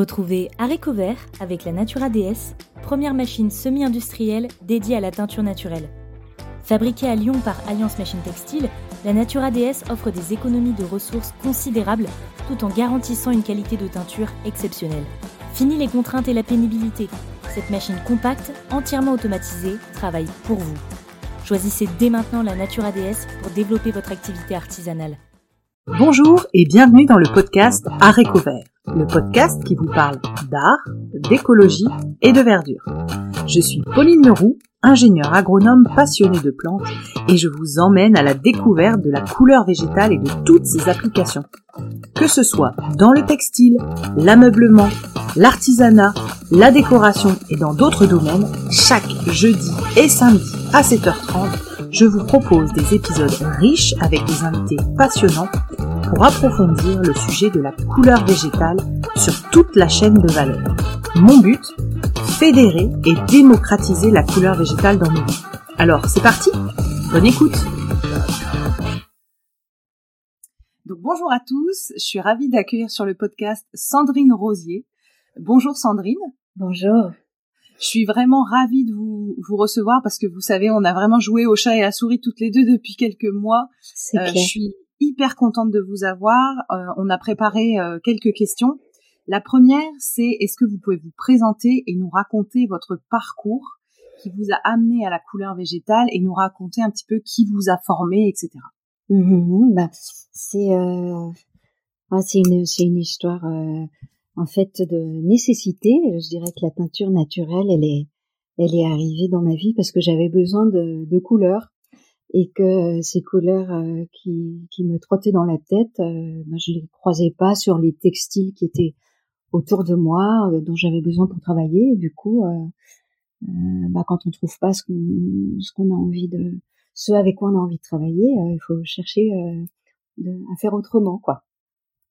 Retrouvez Haricot Vert avec la Natura DS, première machine semi-industrielle dédiée à la teinture naturelle. Fabriquée à Lyon par Alliance Machine Textile, la Natura DS offre des économies de ressources considérables tout en garantissant une qualité de teinture exceptionnelle. Fini les contraintes et la pénibilité. Cette machine compacte, entièrement automatisée, travaille pour vous. Choisissez dès maintenant la Natura DS pour développer votre activité artisanale. Bonjour et bienvenue dans le podcast Art Vert, le podcast qui vous parle d'art, d'écologie et de verdure. Je suis Pauline Leroux, ingénieure agronome passionnée de plantes et je vous emmène à la découverte de la couleur végétale et de toutes ses applications. Que ce soit dans le textile, l'ameublement, l'artisanat, la décoration et dans d'autres domaines, chaque jeudi et samedi à 7h30, je vous propose des épisodes riches avec des invités passionnants pour approfondir le sujet de la couleur végétale sur toute la chaîne de valeur. Mon but Fédérer et démocratiser la couleur végétale dans nos vies. Alors, c'est parti Bonne écoute Donc bonjour à tous, je suis ravie d'accueillir sur le podcast Sandrine Rosier. Bonjour Sandrine. Bonjour. Je suis vraiment ravie de vous, vous recevoir parce que vous savez, on a vraiment joué au chat et à la souris toutes les deux depuis quelques mois. Euh, je suis hyper contente de vous avoir. Euh, on a préparé euh, quelques questions. La première, c'est est-ce que vous pouvez vous présenter et nous raconter votre parcours qui vous a amené à la couleur végétale et nous raconter un petit peu qui vous a formé, etc. Mmh bah, c'est euh, ah, c'est une une histoire en fait de nécessité. Je dirais que la peinture naturelle, elle est, elle est arrivée dans ma vie parce que j'avais besoin de, de, couleurs et que ces couleurs euh, qui, qui me trottaient dans la tête, euh, ben, je les croisais pas sur les textiles qui étaient autour de moi, euh, dont j'avais besoin pour travailler. Du coup, bah, quand on trouve pas ce qu'on ce qu'on a envie de, ce avec quoi on a envie de travailler, il faut chercher de, à faire autrement, quoi.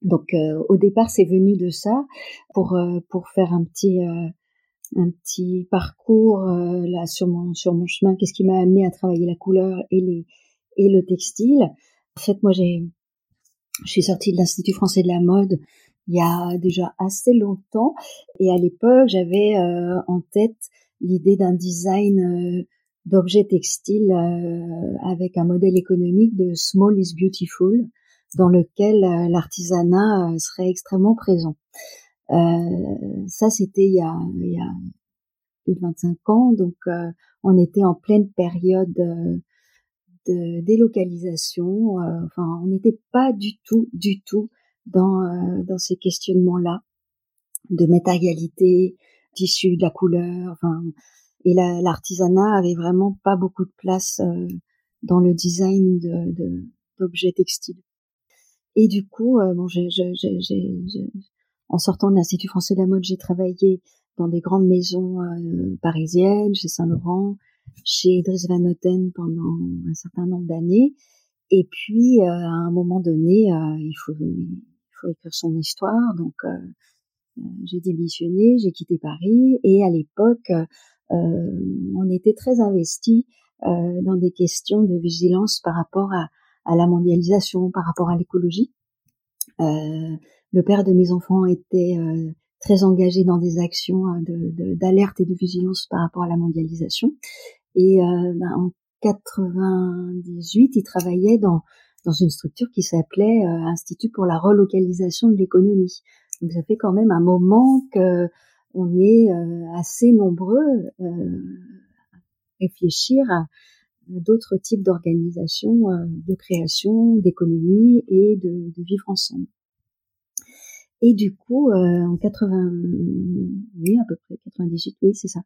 Donc euh, au départ c'est venu de ça pour euh, pour faire un petit euh, un petit parcours là sur mon sur mon chemin qu'est-ce qui m'a amené à travailler la couleur et les et le textile? En fait moi j'ai je suis sortie de l'Institut français de la mode il y a déjà assez longtemps et à l'époque j'avais en tête l'idée d'un design d'objets textiles avec un modèle économique de small is beautiful dans lequel euh, l'artisanat euh, serait extrêmement présent. Euh, ça, c'était il y a, il y a plus de 25 ans, donc on était en pleine période de délocalisation. enfin, on n'était pas du tout, du tout dans dans ces questionnements-là de matérialité, tissu, de la couleur. Enfin, et l'artisanat avait vraiment pas beaucoup de place dans le design de d'objets textiles. Et du coup, euh, bon, j'ai, en sortant de l'Institut français de la mode, j'ai travaillé dans des grandes maisons euh, parisiennes, chez Saint-Laurent, chez Idriss Van Noten pendant un certain nombre d'années. Et puis, euh, à un moment donné, il, faut, il faut écrire son histoire. Donc, j'ai démissionné, j'ai quitté Paris. Et à l'époque, on était très investi dans des questions de vigilance par rapport à, à la mondialisation, par rapport à l'écologie. Euh, le père de mes enfants était euh, très engagé dans des actions hein, d'alerte de, et de vigilance par rapport à la mondialisation. Et euh, ben, en 98, il travaillait dans dans une structure qui s'appelait Institut pour la relocalisation de l'économie. Donc ça fait quand même un moment que on est assez nombreux à réfléchir à, d'autres types d'organisations euh, de création, d'économie et de, de, vivre ensemble. Et du coup, euh, en 80, oui à peu près 98, oui c'est ça.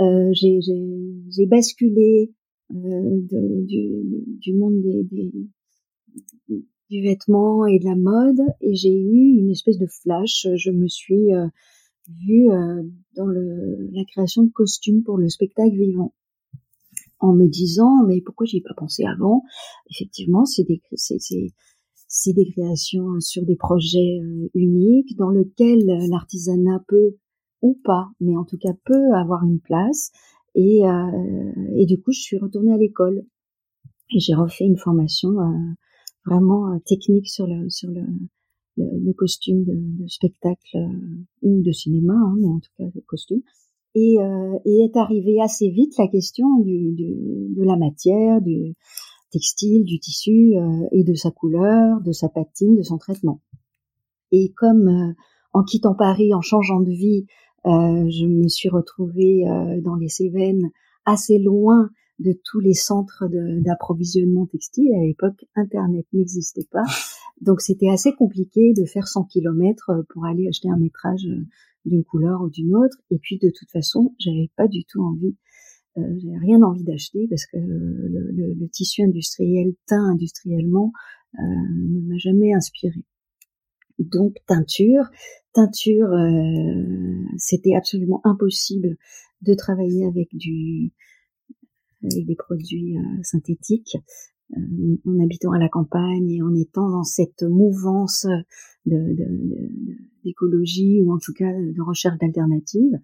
Euh, j'ai basculé euh, du, du, monde des, des, du vêtement et de la mode et j'ai eu une espèce de flash. Je me suis euh, vue dans le, la création de costumes pour le spectacle vivant en me disant mais pourquoi j'y ai pas pensé avant? Effectivement, c'est des c'est c'est des créations sur des projets euh, uniques dans lesquels l'artisanat peut ou pas, mais en tout cas peut avoir une place. Et, euh, et du coup, je suis retournée à l'école et j'ai refait une formation euh, vraiment technique sur le sur le le, costume de, spectacle ou de cinéma, hein, mais en tout cas le costume. Et, et, est arrivée assez vite la question du, de la matière, du textile, du tissu et de sa couleur, de sa patine, de son traitement. Et comme en quittant Paris, en changeant de vie, euh, je me suis retrouvée euh, dans les Cévennes, assez loin de tous les centres d'approvisionnement textile. À l'époque, Internet n'existait pas. Donc c'était assez compliqué de faire 100 km euh, pour aller acheter un métrage d'une couleur ou d'une autre. Et puis de toute façon, j'avais pas du tout envie, euh, j'avais rien envie d'acheter parce que le, le, le, tissu industriel teint industriellement euh, ne m'a jamais inspiré. Donc teinture, teinture, euh, c'était absolument impossible de travailler avec du avec des produits euh, synthétiques euh, en habitant à la campagne et en étant dans cette mouvance d'écologie de, ou en tout cas de recherche d'alternatives.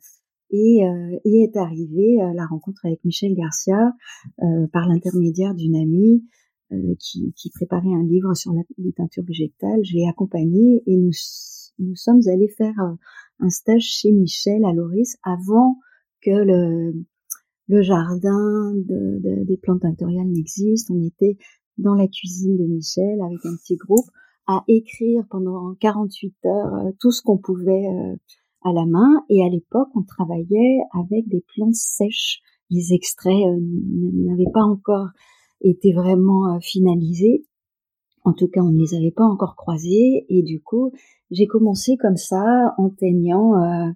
Et, et, est arrivée la rencontre avec Michel Garcia par l'intermédiaire d'une amie qui, qui, préparait un livre sur la, les teintures végétales. Je l'ai accompagnée et nous nous sommes allés faire euh, un stage chez Michel à Loris avant que le, le jardin de, des plantes tinctoriales n'existe. On était dans la cuisine de Michel avec un petit groupe à écrire pendant 48 heures euh, tout ce qu'on pouvait euh, à la main. Et à l'époque, on travaillait avec des plantes sèches. Les extraits n'avaient pas encore été vraiment finalisés. En tout cas, on ne les avait pas encore croisés. Et du coup, j'ai commencé comme ça en teignant euh,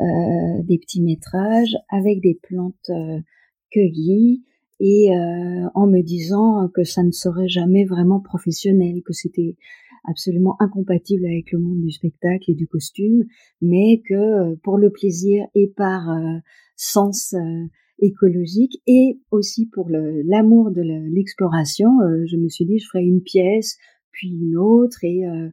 euh, des petits métrages avec des plantes euh, cueillies et en me disant que ça ne serait jamais vraiment professionnel, que c'était absolument incompatible avec le monde du spectacle et du costume, mais que pour le plaisir et par sens écologique et aussi pour l'amour de l'exploration, je me suis dit je ferai une pièce puis une autre et euh,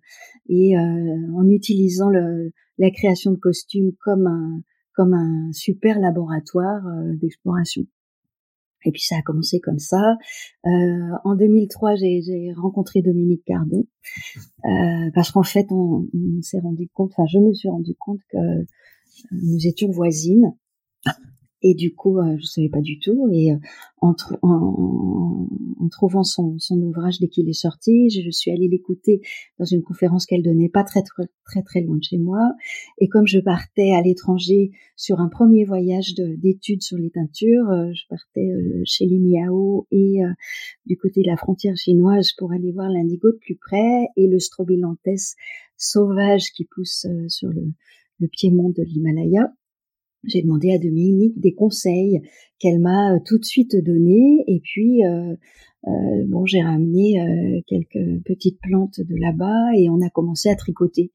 euh, en utilisant la création de costumes comme un comme un super laboratoire euh, d'exploration. Et puis ça a commencé comme ça. Euh, en 2003, j'ai rencontré Dominique Cardon euh, parce qu'en fait, on, on s'est rendu compte, enfin, je me suis rendu compte que nous étions voisines et du coup, euh, je savais pas du tout. Et euh, en, en, en, trouvant son, son ouvrage dès qu'il est sorti, je, suis allée l'écouter dans une conférence qu'elle donnait pas très, très très très loin de chez moi. Et comme je partais à l'étranger sur un premier voyage d'études sur les teintures, euh, je partais chez les Miao et du côté de la frontière chinoise pour aller voir l'indigo de plus près et le strobilanthes sauvage qui pousse sur le, le piémont de l'Himalaya j'ai demandé à Dominique des conseils qu'elle m'a euh, tout de suite donné et puis euh, euh, bon j'ai ramené euh, quelques petites plantes de là-bas et on a commencé à tricoter.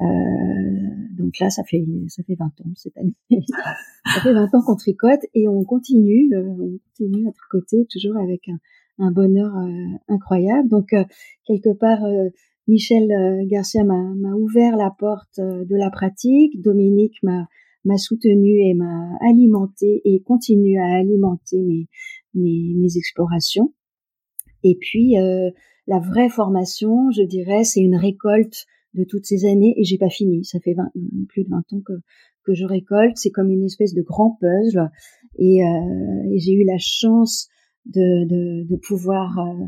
Euh, donc là ça fait ça fait 20 ans cette année. Ça fait 20 ans qu'on tricote et on continue on continue à tricoter toujours avec un, un bonheur incroyable. Donc quelque part Michel Garcia m'a ouvert la porte de la pratique. Dominique m'a m'a soutenu et m'a alimenté et continue à alimenter mes, mes, mes explorations. Et puis euh, la vraie formation, je dirais, c'est une récolte de toutes ces années et j'ai pas fini. Ça fait plus de 20 ans que que je récolte. C'est comme une espèce de grand puzzle et, euh, et j'ai eu la chance de, de, de pouvoir euh,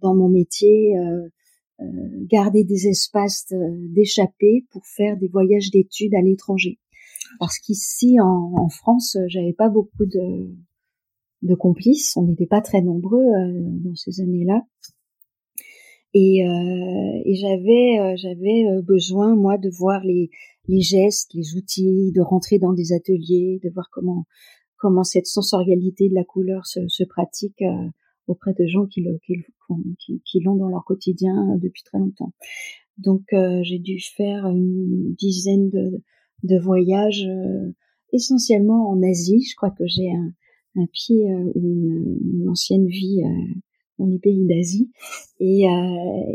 dans mon métier euh, euh garder des espaces d'échappée pour faire des voyages d'études à l'étranger parce qu'ici en, en, France, j'avais pas beaucoup de, de complices, on n'était pas très nombreux euh, dans ces années-là, et, euh, et j'avais euh, j'avais euh, besoin moi de voir les les gestes, les outils, de rentrer dans des ateliers, de voir comment comment cette sensorialité de la couleur se, se pratique auprès de gens qui le qui, qui l'ont dans leur quotidien depuis très longtemps. Donc j'ai dû faire une dizaine de de voyage euh, essentiellement en Asie. Je crois que j'ai un, un pied euh, une, une, ancienne vie euh, dans les pays d'Asie et,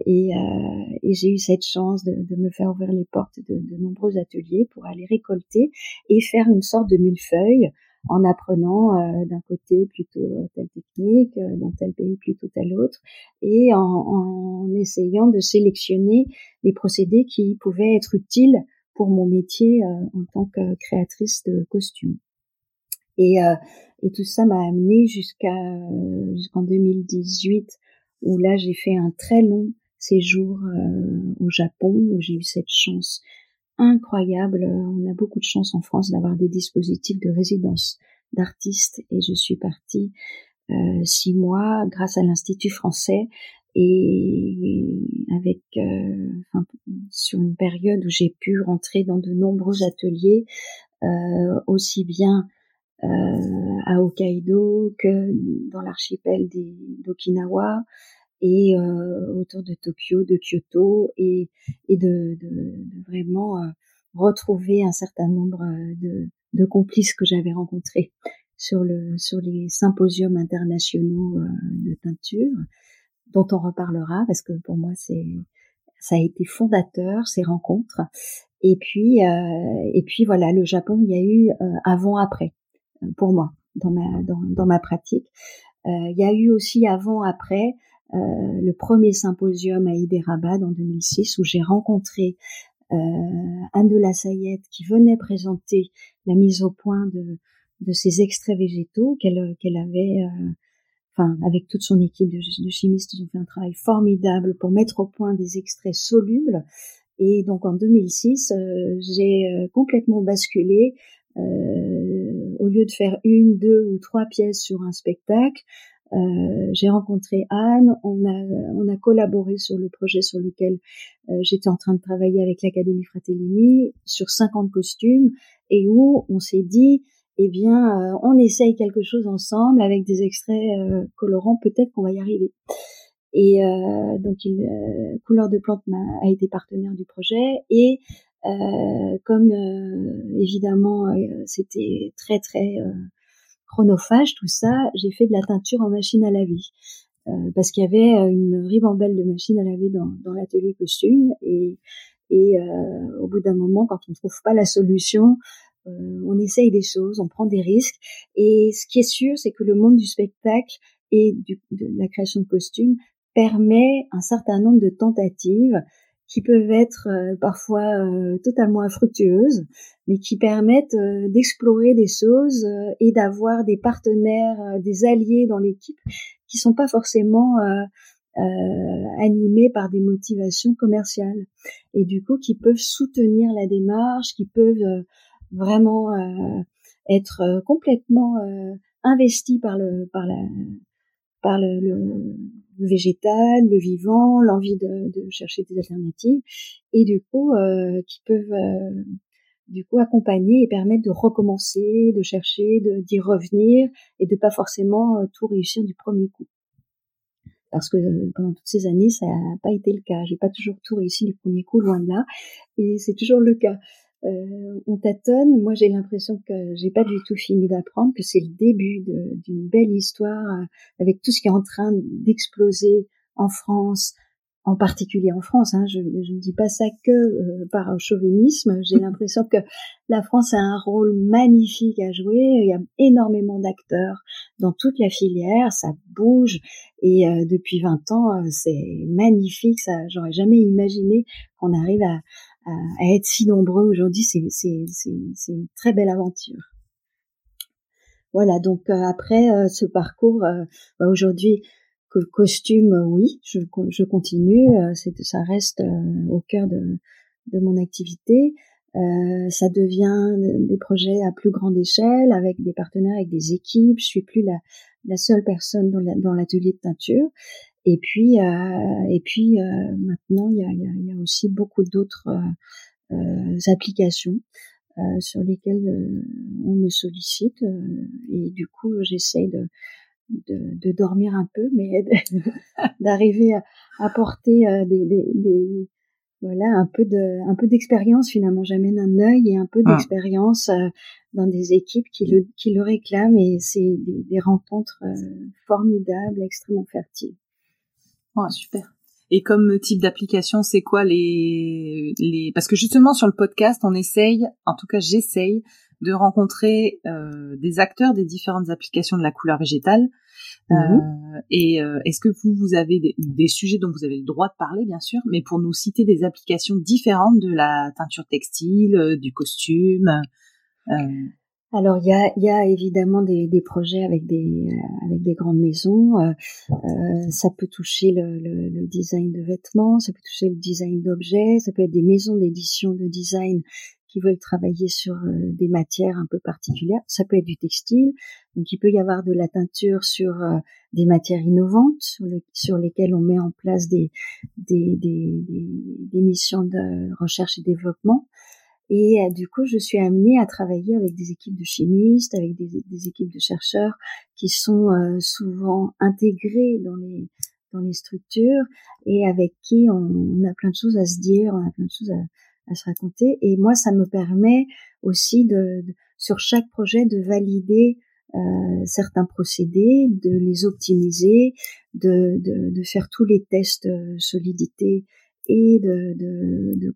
et, et j'ai eu cette chance de, de, me faire ouvrir les portes de, de, nombreux ateliers pour aller récolter et faire une sorte de millefeuille en apprenant euh, d'un côté plutôt telle technique, dans tel pays plutôt tel autre, et en, en, essayant de sélectionner les procédés qui pouvaient être utiles pour mon métier en tant que créatrice de costumes. Et, et tout ça m'a amené jusqu'à jusqu'en 2018 où là j'ai fait un très long séjour au Japon où j'ai eu cette chance incroyable. On a beaucoup de chance en France d'avoir des dispositifs de résidence d'artistes et je suis partie euh, six mois grâce à l'Institut français et avec euh, enfin, sur une période où j'ai pu rentrer dans de nombreux ateliers euh, aussi bien euh, à Hokkaido que dans l'archipel d'Okinawa et euh, autour de Tokyo, de Kyoto, et, et de, de, de vraiment euh, retrouver un certain nombre euh, de, de complices que j'avais rencontrés sur le sur les symposiums internationaux de teinture, dont on reparlera parce que pour moi c'est ça a été fondateur ces rencontres. Et puis euh, et puis voilà, le Japon, il y a eu avant après pour moi dans ma dans, dans ma pratique. Euh, il y a eu aussi avant après euh, le premier symposium à Hyderabad en 2006 où j'ai rencontré euh, Anne de la Sayette qui venait présenter la mise au point de, de ces extraits végétaux qu'elle qu'elle avait euh, enfin avec toute son équipe de, chimistes, ils ont fait un travail formidable pour mettre au point des extraits solubles. Et donc en 2006, euh, j'ai complètement basculé. Euh, au lieu de faire une, deux ou trois pièces sur un spectacle, euh, j'ai rencontré Anne, on a, on a collaboré sur le projet sur lequel euh, j'étais en train de travailler avec l'Académie Fratellini sur 50 costumes et où on s'est dit, eh bien, euh, on essaye quelque chose ensemble avec des extraits colorants, peut-être qu'on va y arriver. Et donc, il, Couleur de Plante a, a été partenaire du projet et comme évidemment c'était très très chronophage, tout ça, j'ai fait de la teinture en machine à laver. Euh, parce qu'il y avait euh, une ribambelle de machines à laver dans, dans l'atelier costume et, et euh, au bout d'un moment, quand on ne trouve pas la solution, euh, on essaye des choses, on prend des risques. Et ce qui est sûr, c'est que le monde du spectacle et de la création de costumes permet un certain nombre de tentatives qui peuvent être euh, parfois euh, totalement infructueuses, mais qui permettent euh, d'explorer des choses et d'avoir des partenaires, des alliés dans l'équipe qui sont pas forcément animés par des motivations commerciales et du coup qui peuvent soutenir la démarche, qui peuvent vraiment être complètement investis par le par la par le, le, végétal, le vivant, l'envie de, de, chercher des alternatives, et du coup euh, qui peuvent euh, du coup accompagner et permettre de recommencer, de chercher, d'y revenir et de pas forcément euh, tout réussir du premier coup. Parce que pendant toutes ces années, ça n'a pas été le cas. J'ai pas toujours tout réussi du premier coup, loin de là, et c'est toujours le cas euh, on tâtonne. Moi, j'ai l'impression que j'ai pas du tout fini d'apprendre, que c'est le début d'une belle histoire euh, avec tout ce qui est en train d'exploser en France, en particulier en France. Hein, je ne dis pas ça que euh, par chauvinisme. J'ai l'impression que la France a un rôle magnifique à jouer. Il y a énormément d'acteurs dans toute la filière. Ça bouge et euh, depuis 20 ans, euh, c'est magnifique. Ça, j'aurais jamais imaginé qu'on arrive à, à, être si nombreux aujourd'hui. C'est c'est une très belle aventure. Voilà. Donc après ce parcours, bah, aujourd'hui costume, euh, oui, je, je continue, euh, ça reste euh, au cœur de, de mon activité. Euh, ça devient des projets à plus grande échelle, avec des partenaires, avec des équipes. Je suis plus la, la seule personne dans l'atelier de teinture. Et puis, euh, et puis maintenant, il y a, y, a, y a, aussi beaucoup d'autres applications sur lesquelles on me sollicite. et du coup, j'essaye de de, de, dormir un peu, mais d'arriver à apporter euh, des, des, des, voilà un peu de un peu d'expérience finalement. J'amène un œil et un peu ah. d'expérience euh, dans des équipes qui le qui le réclament et c'est des, des, rencontres euh, formidables, extrêmement fertiles. Oh, super. Et comme type d'application, c'est quoi les les parce que justement sur le podcast, on essaye, en tout cas j'essaye de rencontrer des acteurs des différentes applications de la couleur végétale. Mhm. et est-ce que vous, vous avez des, des, sujets dont vous avez le droit de parler, bien sûr, mais pour nous citer des applications différentes de la teinture textile, du costume alors il y a, y a évidemment des, des, projets avec des euh, avec des grandes maisons. Euh, euh, ça peut toucher le, le, le, design de vêtements, ça peut toucher le design d'objets, ça peut être des maisons d'édition de design qui veulent travailler sur euh, des matières un peu particulières. Ça peut être du textile, donc il peut y avoir de la teinture sur des matières innovantes sur, sur, lesquelles on met en place des des, des, des, des missions de recherche et développement. Et euh, du coup, je suis amenée à travailler avec des équipes de chimistes, avec des, des équipes de chercheurs qui sont euh, souvent intégrés dans les dans les structures et avec qui on, on, a plein de choses à se dire, on a plein de choses à, à se raconter. Et moi, ça me permet aussi de, de sur chaque projet de valider euh, certains procédés, de les optimiser, de, de, de, faire tous les tests euh, solidité et de, de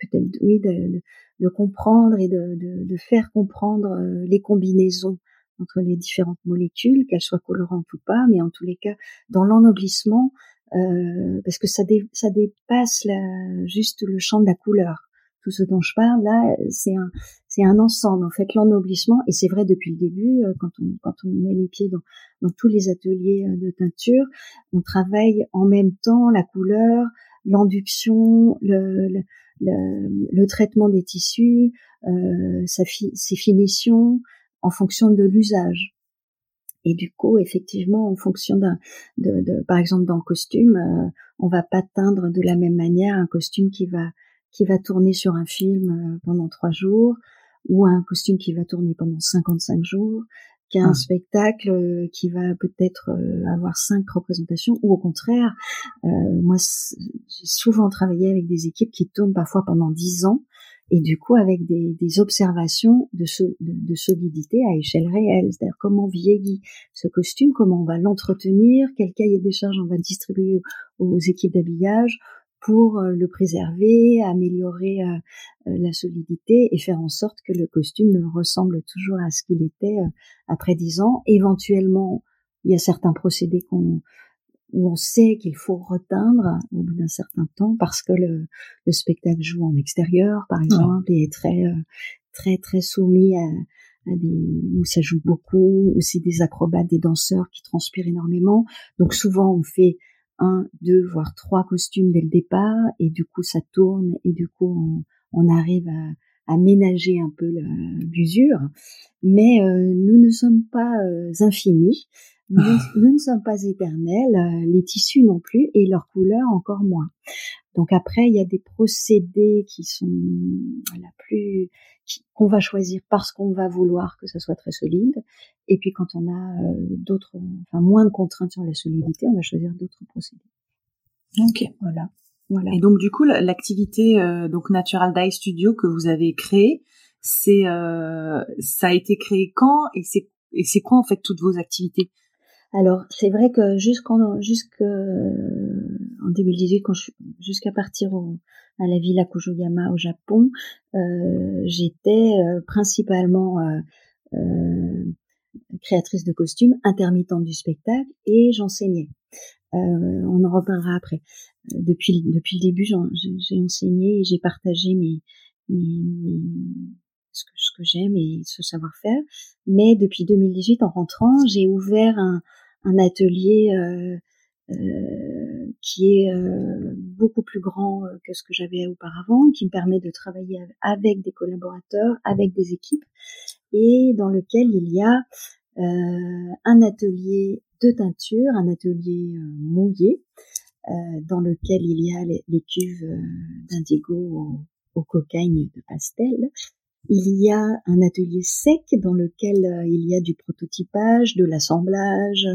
peut-être oui de, de, comprendre et de, de, faire comprendre euh, les combinaisons entre les différentes molécules, qu'elles soient colorantes ou pas, mais en tous les cas dans l'ennoblissement, euh, parce que ça, ça dépasse la, juste le champ de la couleur. Tout ce dont je parle là, c'est un, c'est un ensemble. En fait, l'ennoblissement, et c'est vrai depuis le début, euh, quand on, quand on met les pieds dans, dans tous les ateliers euh, de teinture, on travaille en même temps la couleur, l'induction, le, le, le, traitement des tissus, euh, sa ses finitions, en fonction de l'usage. Et du coup, effectivement, en fonction d'un, de, de, par exemple, dans le costume, euh, on va pas teindre de la même manière un costume qui va qui va tourner sur un film euh, pendant trois jours ou un costume qui va tourner pendant 55 jours qu'un ah. spectacle euh, qui va peut-être euh, avoir cinq représentations ou au contraire euh, moi j'ai souvent travaillé avec des équipes qui tournent parfois pendant dix ans et du coup avec des, des observations de, de, solidité à échelle réelle, c'est-à-dire comment vieillit ce costume, comment on va l'entretenir, quel cahier des charges on va distribuer aux équipes d'habillage, pour euh, le préserver, améliorer euh, euh, la solidité et faire en sorte que le costume ressemble toujours à ce qu'il était après dix ans. Éventuellement, il y a certains procédés qu'on où on sait qu'il faut reteindre au bout d'un certain temps parce que le, le, spectacle joue en extérieur, par exemple, et est très très très soumis à, à des où ça joue beaucoup, où c'est des acrobates, des danseurs qui transpirent énormément. Donc souvent on fait un, deux, voire trois costumes dès le départ, et du coup ça tourne, et du coup on, arrive à, à, ménager un peu l'usure. Mais euh, nous ne sommes pas euh, infinis, nous, nous, ne sommes pas éternels, euh, les tissus non plus, et leurs couleurs encore moins. Donc après, il y a des procédés qui sont la plus qu'on va choisir parce qu'on va vouloir que ça soit très solide. Et puis quand on a euh, d'autres, enfin moins de contraintes sur la solidité, on va choisir d'autres procédés. Ok, voilà. Voilà. Et donc du coup, l'activité euh, donc Natural Dye Studio que vous avez créée, c'est euh, ça a été créé quand et c'est et c'est quoi en fait toutes vos activités? Alors, c'est vrai que jusqu'en jusqu'en 2018, quand je jusqu'à partir à la Villa Kujoyama au Japon, euh, j'étais euh, principalement euh, créatrice de costumes, intermittente du spectacle, et j'enseignais. on en reparlera après. Depuis depuis le début, j'ai enseigné et j'ai partagé mes, mes, ce que, ce que j'aime et ce savoir-faire. Mais depuis 2018, en rentrant, j'ai ouvert un, un atelier euh, euh, qui est euh, beaucoup plus grand que ce que j'avais auparavant, qui me permet de travailler avec des collaborateurs, avec des équipes, et dans lequel il y a un atelier de teinture, un atelier mouillé, dans lequel il y a les, cuves d'indigo au, au de pastel, il y a un atelier sec dans lequel euh, il y a du prototypage, de l'assemblage,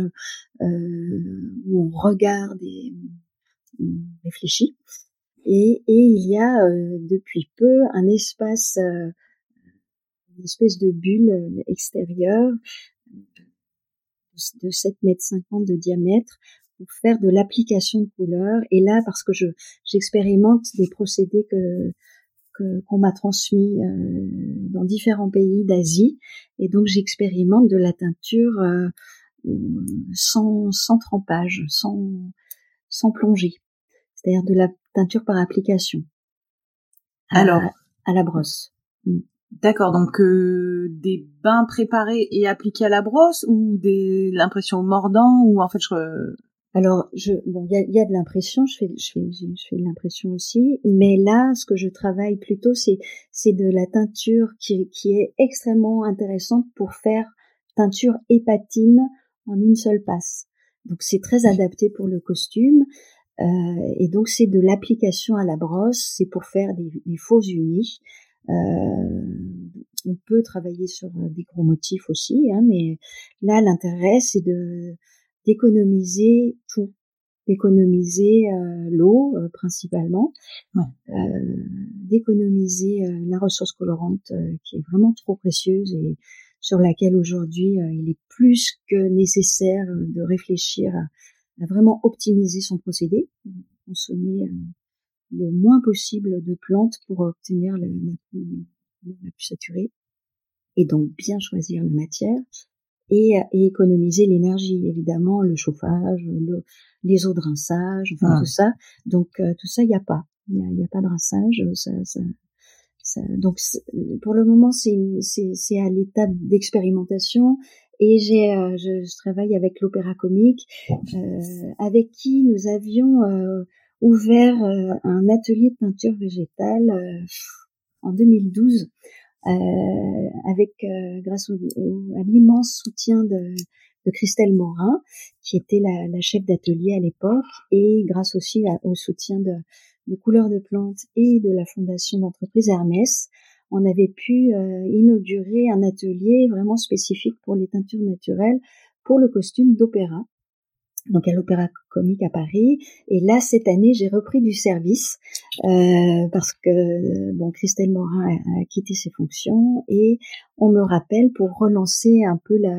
euh, où on regarde et on réfléchit. Et, il y a euh, depuis peu un espace, une espèce de bulle extérieure de 7 mètres 50 de diamètre pour faire de l'application de couleurs. Et là, parce que je j'expérimente des procédés que qu'on m'a transmis euh, dans différents pays d'Asie et donc j'expérimente de la teinture sans, sans trempage, sans, sans plongée, c'est-à-dire de la teinture par application. Alors, à la brosse. Mm. D'accord, donc euh, des bains préparés et appliqués à la brosse ou des l'impression mordant ou en fait je alors, je, bon, il y a, de l'impression, je fais, je fais, je fais de l'impression aussi, mais là, ce que je travaille plutôt, c'est, c'est de la teinture qui, qui est extrêmement intéressante pour faire teinture hépatine en une seule passe. Donc, c'est très adapté pour le costume. Euh, et donc, c'est de l'application à la brosse, c'est pour faire des, des faux unis. Euh, on peut travailler sur euh, des gros motifs aussi, hein, mais là l'intérêt c'est de d'économiser tout, d'économiser euh, l'eau principalement, d'économiser la ressource colorante qui est vraiment trop précieuse et sur laquelle aujourd'hui il est plus que nécessaire de réfléchir à, vraiment optimiser son procédé, consommer le moins possible de plantes pour obtenir la, la, la plus saturée et donc bien choisir la matière et, et économiser l'énergie évidemment le chauffage le, les eau de rinçage enfin ah. tout ça. Donc euh, tout ça il n'y a pas. Il n'y a, a, pas de rinçage ça, ça, ça donc pour le moment c'est c'est à l'étape d'expérimentation et j'ai euh, je, je, travaille avec l'opéra comique euh, avec qui nous avions euh, ouvert euh, un atelier de peinture végétale euh, en 2012 euh, avec grâce au, à l'immense soutien de, de Christelle Morin, qui était la, la chef d'atelier à l'époque, et grâce aussi au soutien de, de Couleurs de Plantes et de la fondation d'entreprise Hermès, on avait pu euh, inaugurer un atelier vraiment spécifique pour les teintures naturelles pour le costume d'opéra donc à l'Opéra Comique à Paris. Et là, cette année, j'ai repris du service euh, parce que bon, Christelle Morin a, quitté ses fonctions et on me rappelle pour relancer un peu la,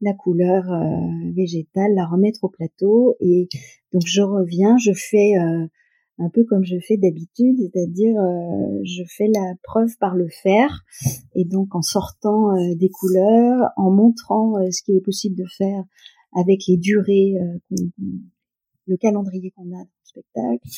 la couleur euh, végétale, la remettre au plateau. Et donc je reviens, je fais euh, un peu comme je fais d'habitude, c'est-à-dire euh, je fais la preuve par le faire, et donc en sortant euh, des couleurs, en montrant ce qu'il est possible de faire avec les durées, euh, le calendrier qu'on a dans le spectacle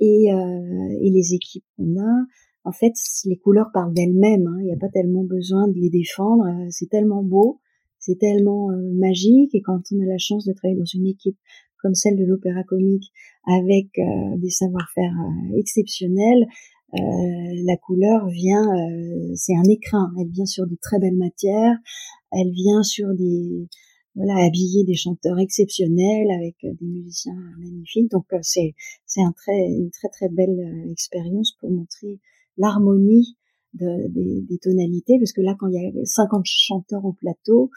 et, euh, et les équipes qu'on a. En fait, les couleurs parlent d'elles-mêmes. Hein. Il n'y a pas tellement besoin de les défendre. Euh, c'est tellement beau, c'est tellement magique. Et quand on a la chance de travailler dans une équipe comme celle de l'opéra comique, avec des savoir-faire exceptionnels, euh, la couleur vient, c'est un écrin. Elle vient sur des très belles matières. Elle vient sur des, voilà habiller des chanteurs exceptionnels avec euh, des musiciens magnifiques. Donc euh, c'est c'est un très une très très belle euh, expérience pour montrer l'harmonie de, des, des, tonalités. Parce que là quand il y a 50 chanteurs au plateau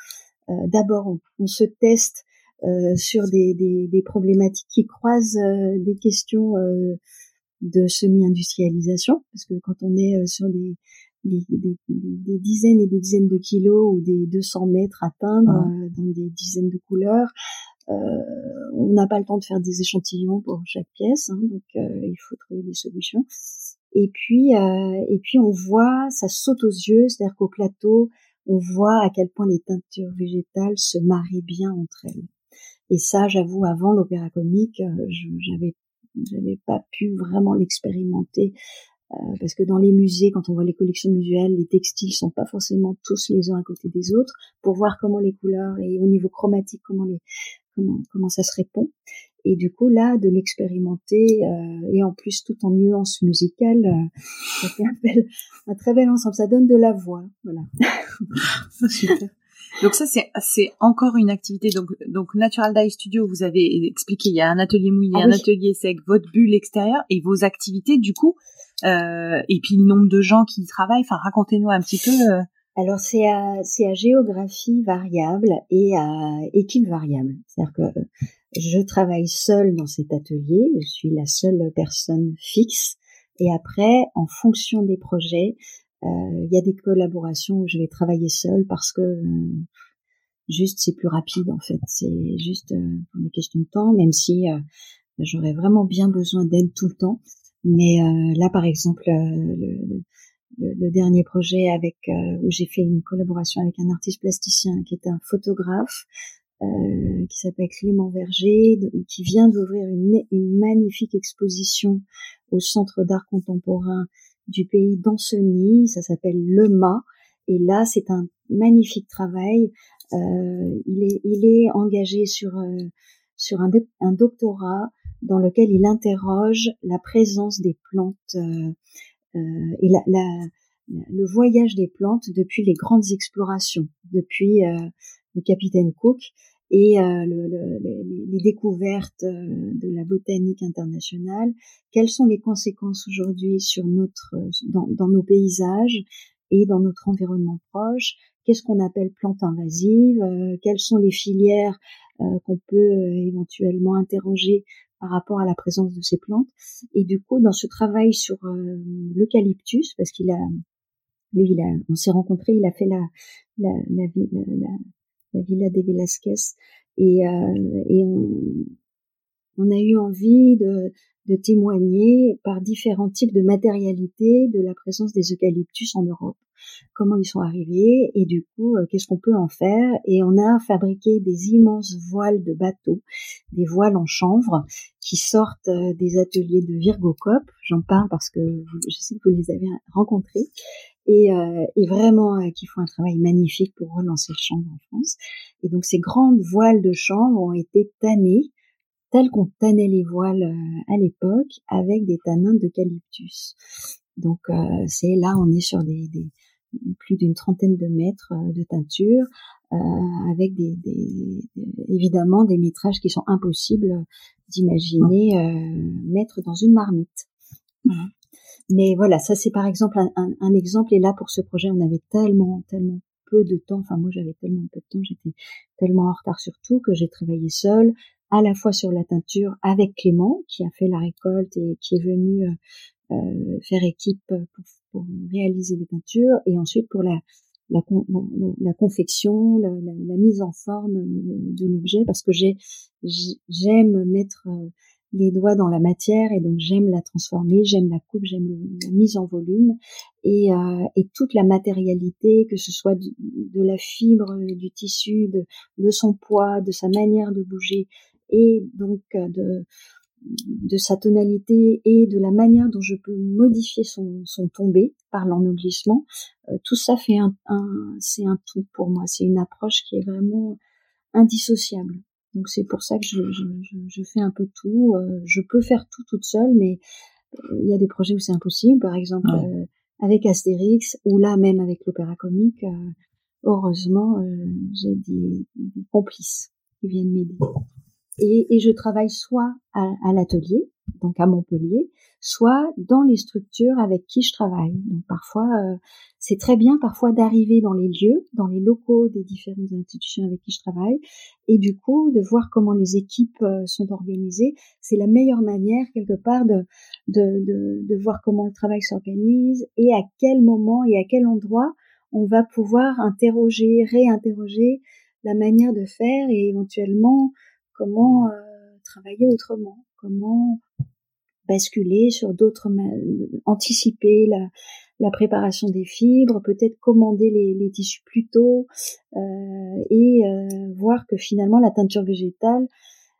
d'abord on, se teste sur des, des, des, problématiques qui croisent des questions de semi-industrialisation. Parce que quand on est sur des des, des, dizaines et des dizaines de kilos ou des 200 mètres à peindre euh, dans des dizaines de couleurs. Euh, on n'a pas le temps de faire des échantillons pour chaque pièce, hein, donc euh, il faut trouver des solutions. Et puis, et puis on voit, ça saute aux yeux, c'est-à-dire qu'au plateau, on voit à quel point les teintures végétales se marient bien entre elles. Et ça, j'avoue, avant l'opéra comique, j'avais j'avais pas pu vraiment l'expérimenter euh, parce que dans les musées, quand on voit les collections muséales, les textiles sont pas forcément tous les uns à côté des autres, pour voir comment les couleurs et au niveau chromatique comment les comment comment ça se répond. Et du coup là, de l'expérimenter euh, et en plus tout en nuances musicales, euh, ça fait un, bel, un très bel ensemble. Ça donne de la voix, voilà. Super. Donc ça c'est c'est encore une activité donc donc Natural Dye Studio vous avez expliqué il y a un atelier mouillé, ah un atelier sec, votre bulle extérieure et vos activités du coup euh, et puis le nombre de gens qui y travaillent. Enfin, racontez-nous un petit peu. Euh. Alors c'est à c'est à géographie variable et à équipe variable. C'est-à-dire que je travaille seule dans cet atelier. Je suis la seule personne fixe. Et après, en fonction des projets, euh, il y a des collaborations où je vais travailler seule parce que juste c'est plus rapide en fait. C'est juste pour des questions de temps, même si j'aurais vraiment bien besoin d'aide tout le temps. Mais euh, là, par exemple, euh, le, dernier projet avec où j'ai fait une collaboration avec un artiste plasticien qui est un photographe euh, qui s'appelle Clément Verger, qui vient d'ouvrir une, une, magnifique exposition au Centre d'art contemporain du pays d'Ancenis. Ça s'appelle Le Mât. Et là, c'est un magnifique travail. Euh, il, est, il est engagé sur, euh, sur un, un, doctorat dans lequel il interroge la présence des plantes euh, euh et la, la, le voyage des plantes depuis les grandes explorations, depuis le capitaine Cook et euh, le, le, les découvertes euh, de la botanique internationale. Quelles sont les conséquences aujourd'hui sur notre dans, dans, nos paysages et dans notre environnement proche? Qu'est-ce qu'on appelle plantes invasives euh, Quelles sont les filières qu'on peut éventuellement interroger par rapport à la présence de ces plantes. Et du coup, dans ce travail sur l'eucalyptus, parce qu'il a lui, il a, on s'est rencontrés, il a fait la, la, la, la, la Villa des Velasquez, et, euh, et on, on, a eu envie de, de témoigner par différents types de matérialité de la présence des eucalyptus en Europe comment ils sont arrivés et du coup euh, qu'est-ce qu'on peut en faire et on a fabriqué des immenses voiles de bateaux, des voiles en chanvre qui sortent euh, des ateliers de Virgocop, j'en parle parce que je sais que vous les avez rencontrés et, euh, et vraiment euh, qui font un travail magnifique pour relancer le chanvre en France. Et donc ces grandes voiles de chanvre ont été tannées telles qu'on tannait les voiles à l'époque avec des tanins d'eucalyptus. Donc c'est là on est sur des, des plus d'une trentaine de mètres de teinture euh, avec des, des, évidemment des métrages qui sont impossibles d'imaginer euh, mettre dans une marmite. Voilà. Mais voilà, ça c'est par exemple un, un, un, exemple. Et là, pour ce projet, on avait tellement, tellement peu de temps. Enfin, moi, j'avais tellement peu de temps. J'étais tellement en retard sur tout que j'ai travaillé seule, à la fois sur la teinture avec Clément, qui a fait la récolte et qui est venu euh, faire équipe pour, réaliser les teintures, et ensuite pour la, la, la, confection, la, la, mise en forme de l'objet, parce que j'ai j'aime mettre euh, les doigts dans la matière et donc j'aime la transformer, j'aime la coupe, j'aime la mise en volume et, euh, et, toute la matérialité, que ce soit de la fibre, du tissu, de, de, son poids, de sa manière de bouger et donc euh, de, de sa tonalité et de la manière dont je peux modifier son, son tombé par l'ennoblissement, euh, tout ça fait un, un c'est un tout pour moi, c'est une approche qui est vraiment indissociable. Donc c'est pour ça que je, je, je, fais un peu tout. Euh, je peux faire tout toute seule, mais euh, il y a des projets où c'est impossible. Par exemple, euh, avec Astérix, ou là même avec l'opéra comique, heureusement, j'ai des, des, complices qui viennent m'aider. Et, et, je travaille soit à, à l'atelier, donc à Montpellier, soit dans les structures avec qui je travaille. Donc parfois, euh, c'est très bien parfois d'arriver dans les lieux, dans les locaux des différentes institutions avec qui je travaille, et du coup de voir comment les équipes euh, sont organisées. C'est la meilleure manière quelque part de, de, de, de voir comment le travail s'organise et à quel moment et à quel endroit on va pouvoir interroger, réinterroger la manière de faire et éventuellement comment euh, travailler autrement, comment basculer sur d'autres, anticiper la, la, préparation des fibres, peut-être commander les, les, tissus plus tôt euh, et euh, voir que finalement la teinture végétale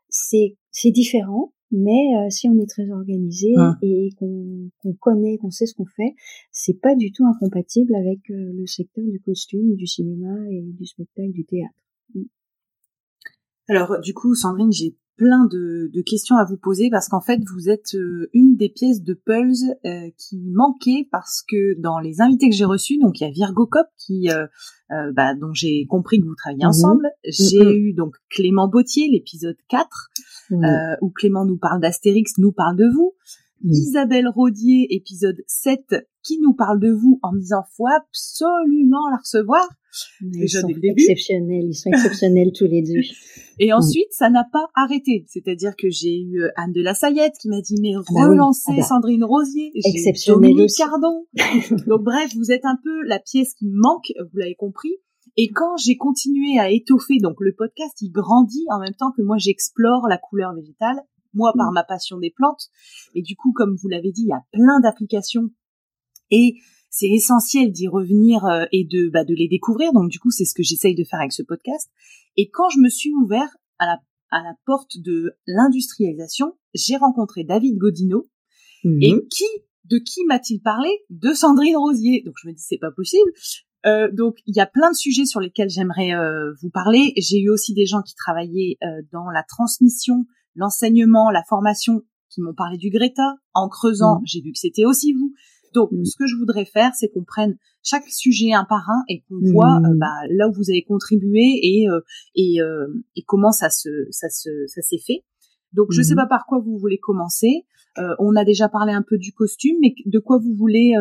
c'est c'est différent, mais euh, si on est très organisé ah. et qu'on qu'on connaît, qu'on sait ce qu'on fait, c'est pas du tout incompatible avec euh, le secteur du costume, du cinéma et du spectacle, du théâtre. Alors du coup, Sandrine, j'ai plein de, de, questions à vous poser parce qu'en fait vous êtes euh, une des pièces de Pulse euh, qui manquait parce que dans les invités que j'ai reçus, donc il y a Virgo Cop qui euh, euh bah, dont j'ai compris que vous travaillez mhm. ensemble. J'ai mhm. eu donc Clément Bautier, l'épisode 4, où Clément nous parle d'Astérix, nous parle de vous. Isabelle Rodier, épisode 7, qui nous parle de vous en disant faut absolument la recevoir. Ils sont exceptionnels, ils sont exceptionnels tous les deux. Et ensuite, ça n'a pas arrêté. C'est-à-dire que j'ai eu euh, Anne de la Sayette qui m'a dit mais ah bah relancez ah bah. Sandrine Rosier, exceptionnel aussi. Cardon. Donc bref, vous êtes un peu la pièce qui manque, vous l'avez compris. Et quand j'ai continué à étoffer, donc le podcast, il grandit en même temps que moi j'explore la couleur végétale moi par mm. ma passion des plantes. Et du coup, comme vous l'avez dit, il y a plein d'applications. Et c'est essentiel d'y revenir et de bah, de les découvrir. Donc du coup, c'est ce que j'essaye de faire avec ce podcast. Et quand je me suis ouvert à la à la porte de l'industrialisation, j'ai rencontré David Godino. Et mhm. qui, de qui m'a-t-il parlé? De Sandrine Rosier. Donc je me dis c'est pas possible. Euh, donc il y a plein de sujets sur lesquels j'aimerais euh, vous parler. J'ai eu aussi des gens qui travaillaient euh, dans la transmission, l'enseignement, la formation, qui m'ont parlé du Greta. En creusant, mhm. j'ai vu que c'était aussi vous. Donc, mm. ce que je voudrais faire, c'est qu'on prenne chaque sujet un par un et qu'on voit euh, mm. bah, là où vous avez contribué et euh, et, euh, et comment ça se ça se ça s'est fait. Donc, je sais mm. pas par quoi vous voulez commencer. on a déjà parlé un peu du costume, mais de quoi vous voulez,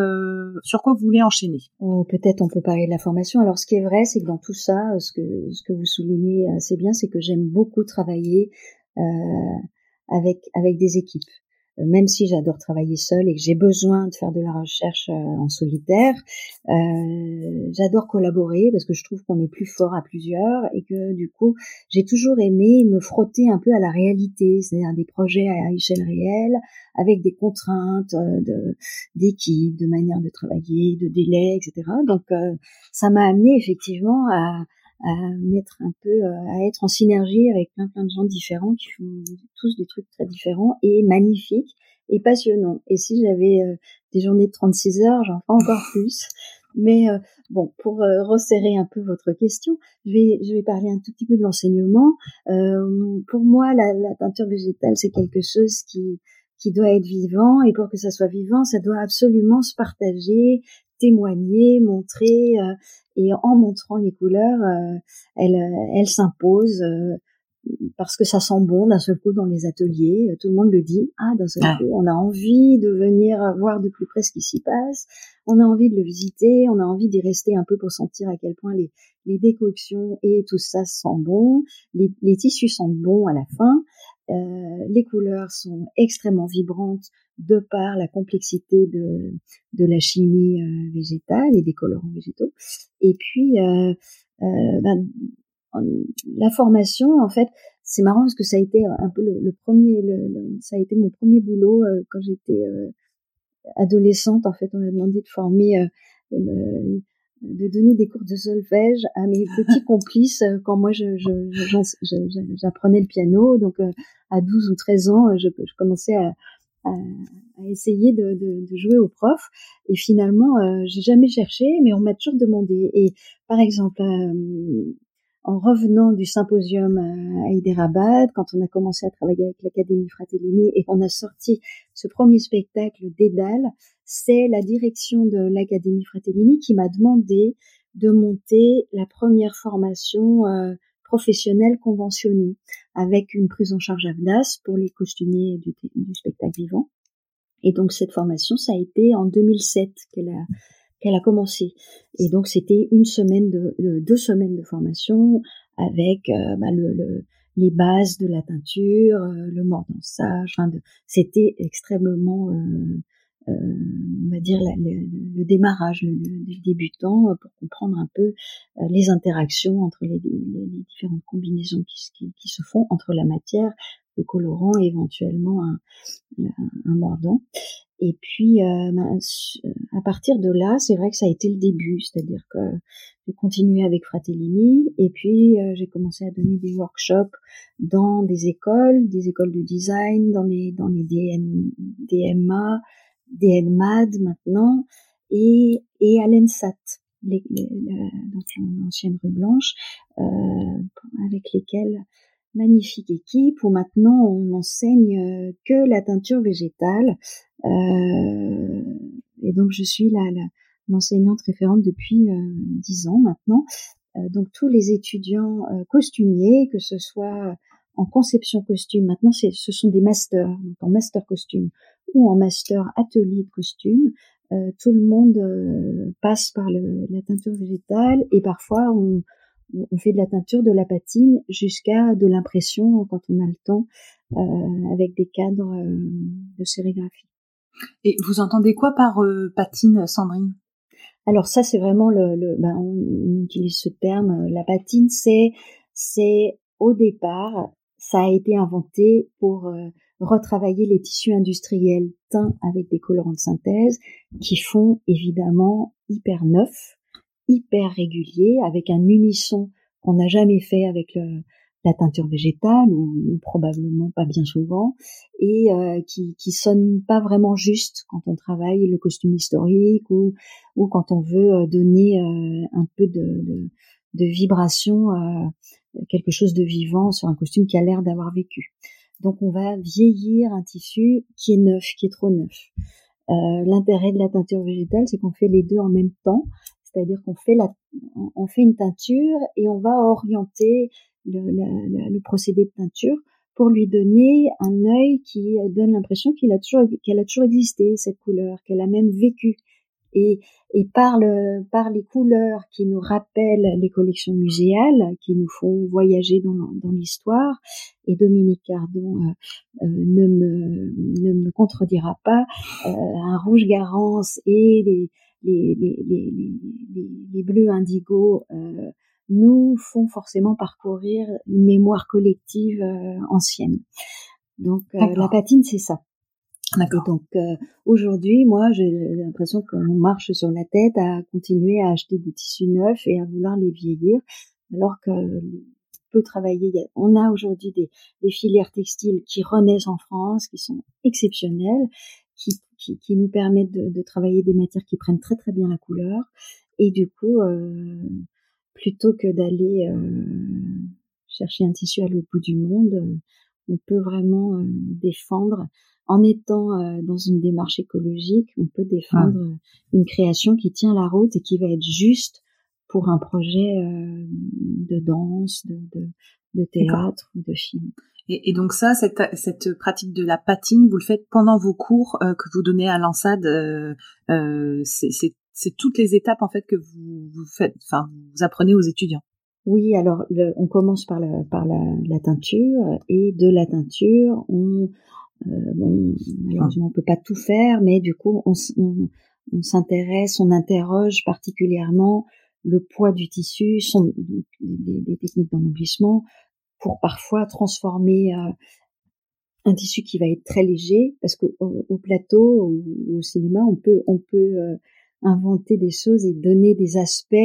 sur quoi vous voulez enchaîner? Peut-être on peut parler de la formation. Alors, ce qui est vrai, c'est que dans tout ça, ce que ce que vous soulignez assez bien, c'est que j'aime beaucoup travailler avec avec des équipes même si j'adore travailler seule et que j'ai besoin de faire de la recherche euh, en solitaire, euh, j'adore collaborer parce que je trouve qu'on est plus fort à plusieurs et que du coup, j'ai toujours aimé me frotter un peu à la réalité, c'est-à-dire des projets à échelle réelle avec des contraintes euh, de d'équipe, de manière de travailler, de délai, etc. Donc, ça m'a amené effectivement à à mettre un peu, euh, à être en synergie avec plein plein de gens différents qui font tous des trucs très différents et magnifiques et passionnants. Et si j'avais euh, des journées de 36 heures, j'en ferais encore plus. Mais euh, bon, pour resserrer un peu votre question, je vais, je vais parler un tout petit peu de l'enseignement. pour moi, la, la teinture végétale, c'est quelque chose qui, qui doit être vivant et pour que ça soit vivant, ça doit absolument se partager, témoigner, montrer euh, et en montrant les couleurs, euh, elle, elle s'impose euh, parce que ça sent bon d'un seul coup dans les ateliers. Tout le monde le dit. Ah, d'un seul coup, on a envie de venir voir de plus près ce qui s'y passe. On a envie de le visiter. On a envie d'y rester un peu pour sentir à quel point les, les décoctions et tout ça sent bon. Les, les tissus sentent bon à la fin. Euh, les couleurs sont extrêmement vibrantes de par la complexité de, de la chimie euh, végétale et des colorants végétaux. Et puis, euh, euh ben, la formation, en fait, c'est marrant parce que ça a été un peu le, premier, le, ça a été mon premier boulot quand j'étais adolescente. En fait, on m'a demandé de former de donner des cours de solfège à mes petits complices euh, quand moi j'apprenais je, le piano. Donc euh, à 12 ou 13 ans, je, je commençais à, à, essayer de, de, de, jouer au prof. Et finalement, euh, j'ai jamais cherché, mais on m'a toujours demandé. Et par exemple, en revenant du symposium à Hyderabad, quand on a commencé à travailler avec l'Académie Fratellini et qu'on a sorti ce premier spectacle Dédale, c'est la direction de l'Académie Fratellini qui m'a demandé de monter la première formation euh, professionnelle conventionnée avec une prise en charge AVDAS pour les costumiers du, du spectacle vivant. Et donc cette formation, ça a été en 2007 qu'elle a qu'elle a commencé. Et donc c'était une semaine de, deux semaines de formation avec euh, bah, le, les bases de la teinture, euh, le mordançage. Enfin, c'était extrêmement, euh, on va dire, le, démarrage, le, débutant pour comprendre un peu les interactions entre les, les, différentes combinaisons qui, qui, qui, se font entre la matière, le colorant et éventuellement un, un mordant. Et puis, euh, ben, à partir de là, c'est vrai que ça a été le début, c'est-à-dire que j'ai continué avec Fratellini, et puis euh, j'ai commencé à donner des workshops dans des écoles, des écoles de design, dans les dans les DN, DMA, DNMAD maintenant, et et à l'ENSAT, donc l'ancienne rue Blanche, euh, avec lesquelles magnifique équipe où maintenant on enseigne euh, que la teinture végétale. Euh, et donc je suis la, l'enseignante référente depuis euh, dix ans maintenant. donc tous les étudiants costumiers, que ce soit en conception costume, maintenant ce sont des masters, donc en master costume ou en master atelier de costume, tout le monde passe par le, la teinture végétale et parfois on, on fait de la teinture, de la patine, jusqu'à de l'impression quand on a le temps, euh, avec des cadres euh, de sérigraphie. Et vous entendez quoi par euh, patine, Sandrine? Alors ça, c'est vraiment le, ben, on, utilise ce terme. La patine, c'est, c'est au départ, ça a été inventé pour retravailler les tissus industriels teints avec des colorants de synthèse qui font évidemment hyper neuf, hyper régulier, avec un unisson qu'on n'a jamais fait avec la teinture végétale ou, probablement pas bien souvent et euh, qui qui sonne pas vraiment juste quand on travaille le costume historique ou quand on veut euh, donner euh, un peu de, vibration quelque chose de vivant sur un costume qui a l'air d'avoir vécu. Donc on va vieillir un tissu qui est neuf, qui est trop neuf. L'intérêt de la teinture végétale, c'est qu'on fait les deux en même temps, c'est-à-dire qu'on fait fait une teinture et on va orienter le, le, procédé de peinture pour lui donner un œil qui donne l'impression a qu'elle a toujours existé cette couleur, qu'elle a même vécu. Et, et par, le, par les couleurs qui nous rappellent les collections muséales, qui nous font voyager dans, dans l'histoire, et Dominique Cardon euh, euh, ne, me, ne me contredira pas, euh, un rouge garance et les, les, les, les, les bleus indigo nous font forcément parcourir une mémoire collective ancienne. Donc la patine, c'est ça. D'accord. Donc euh, aujourd'hui, moi, j'ai l'impression qu'on marche sur la tête à continuer à acheter des tissus neufs et à vouloir les vieillir, alors que peut travailler. On a aujourd'hui des, filières textiles qui renaissent en France, qui sont exceptionnelles, qui, qui, nous permettent de, de, travailler des matières qui prennent très très bien la couleur. Et du coup, euh, plutôt que d'aller euh, chercher un tissu à l'autre bout du monde, euh, on peut vraiment euh, défendre, en étant dans une démarche écologique, on peut défendre ah. une création qui tient la route et qui va être juste pour un projet de danse, de, de, de théâtre ou de film. Et, et, donc ça, cette, cette pratique de la patine, vous le faites pendant vos cours que vous donnez à l'ANSAD. Euh, c'est c'est toutes les étapes en fait que vous, vous faites, enfin vous apprenez aux étudiants. Oui, alors le, on commence par la, par la, la, teinture et de la teinture, on euh, bon, malheureusement on peut pas tout faire, mais du coup on, on, on s'intéresse, on interroge particulièrement le poids du tissu, son, des, des techniques d'ennoblissement pour parfois transformer euh, un tissu qui va être très léger, parce qu'au au plateau ou au cinéma on peut on peut euh, inventer des choses et donner des aspects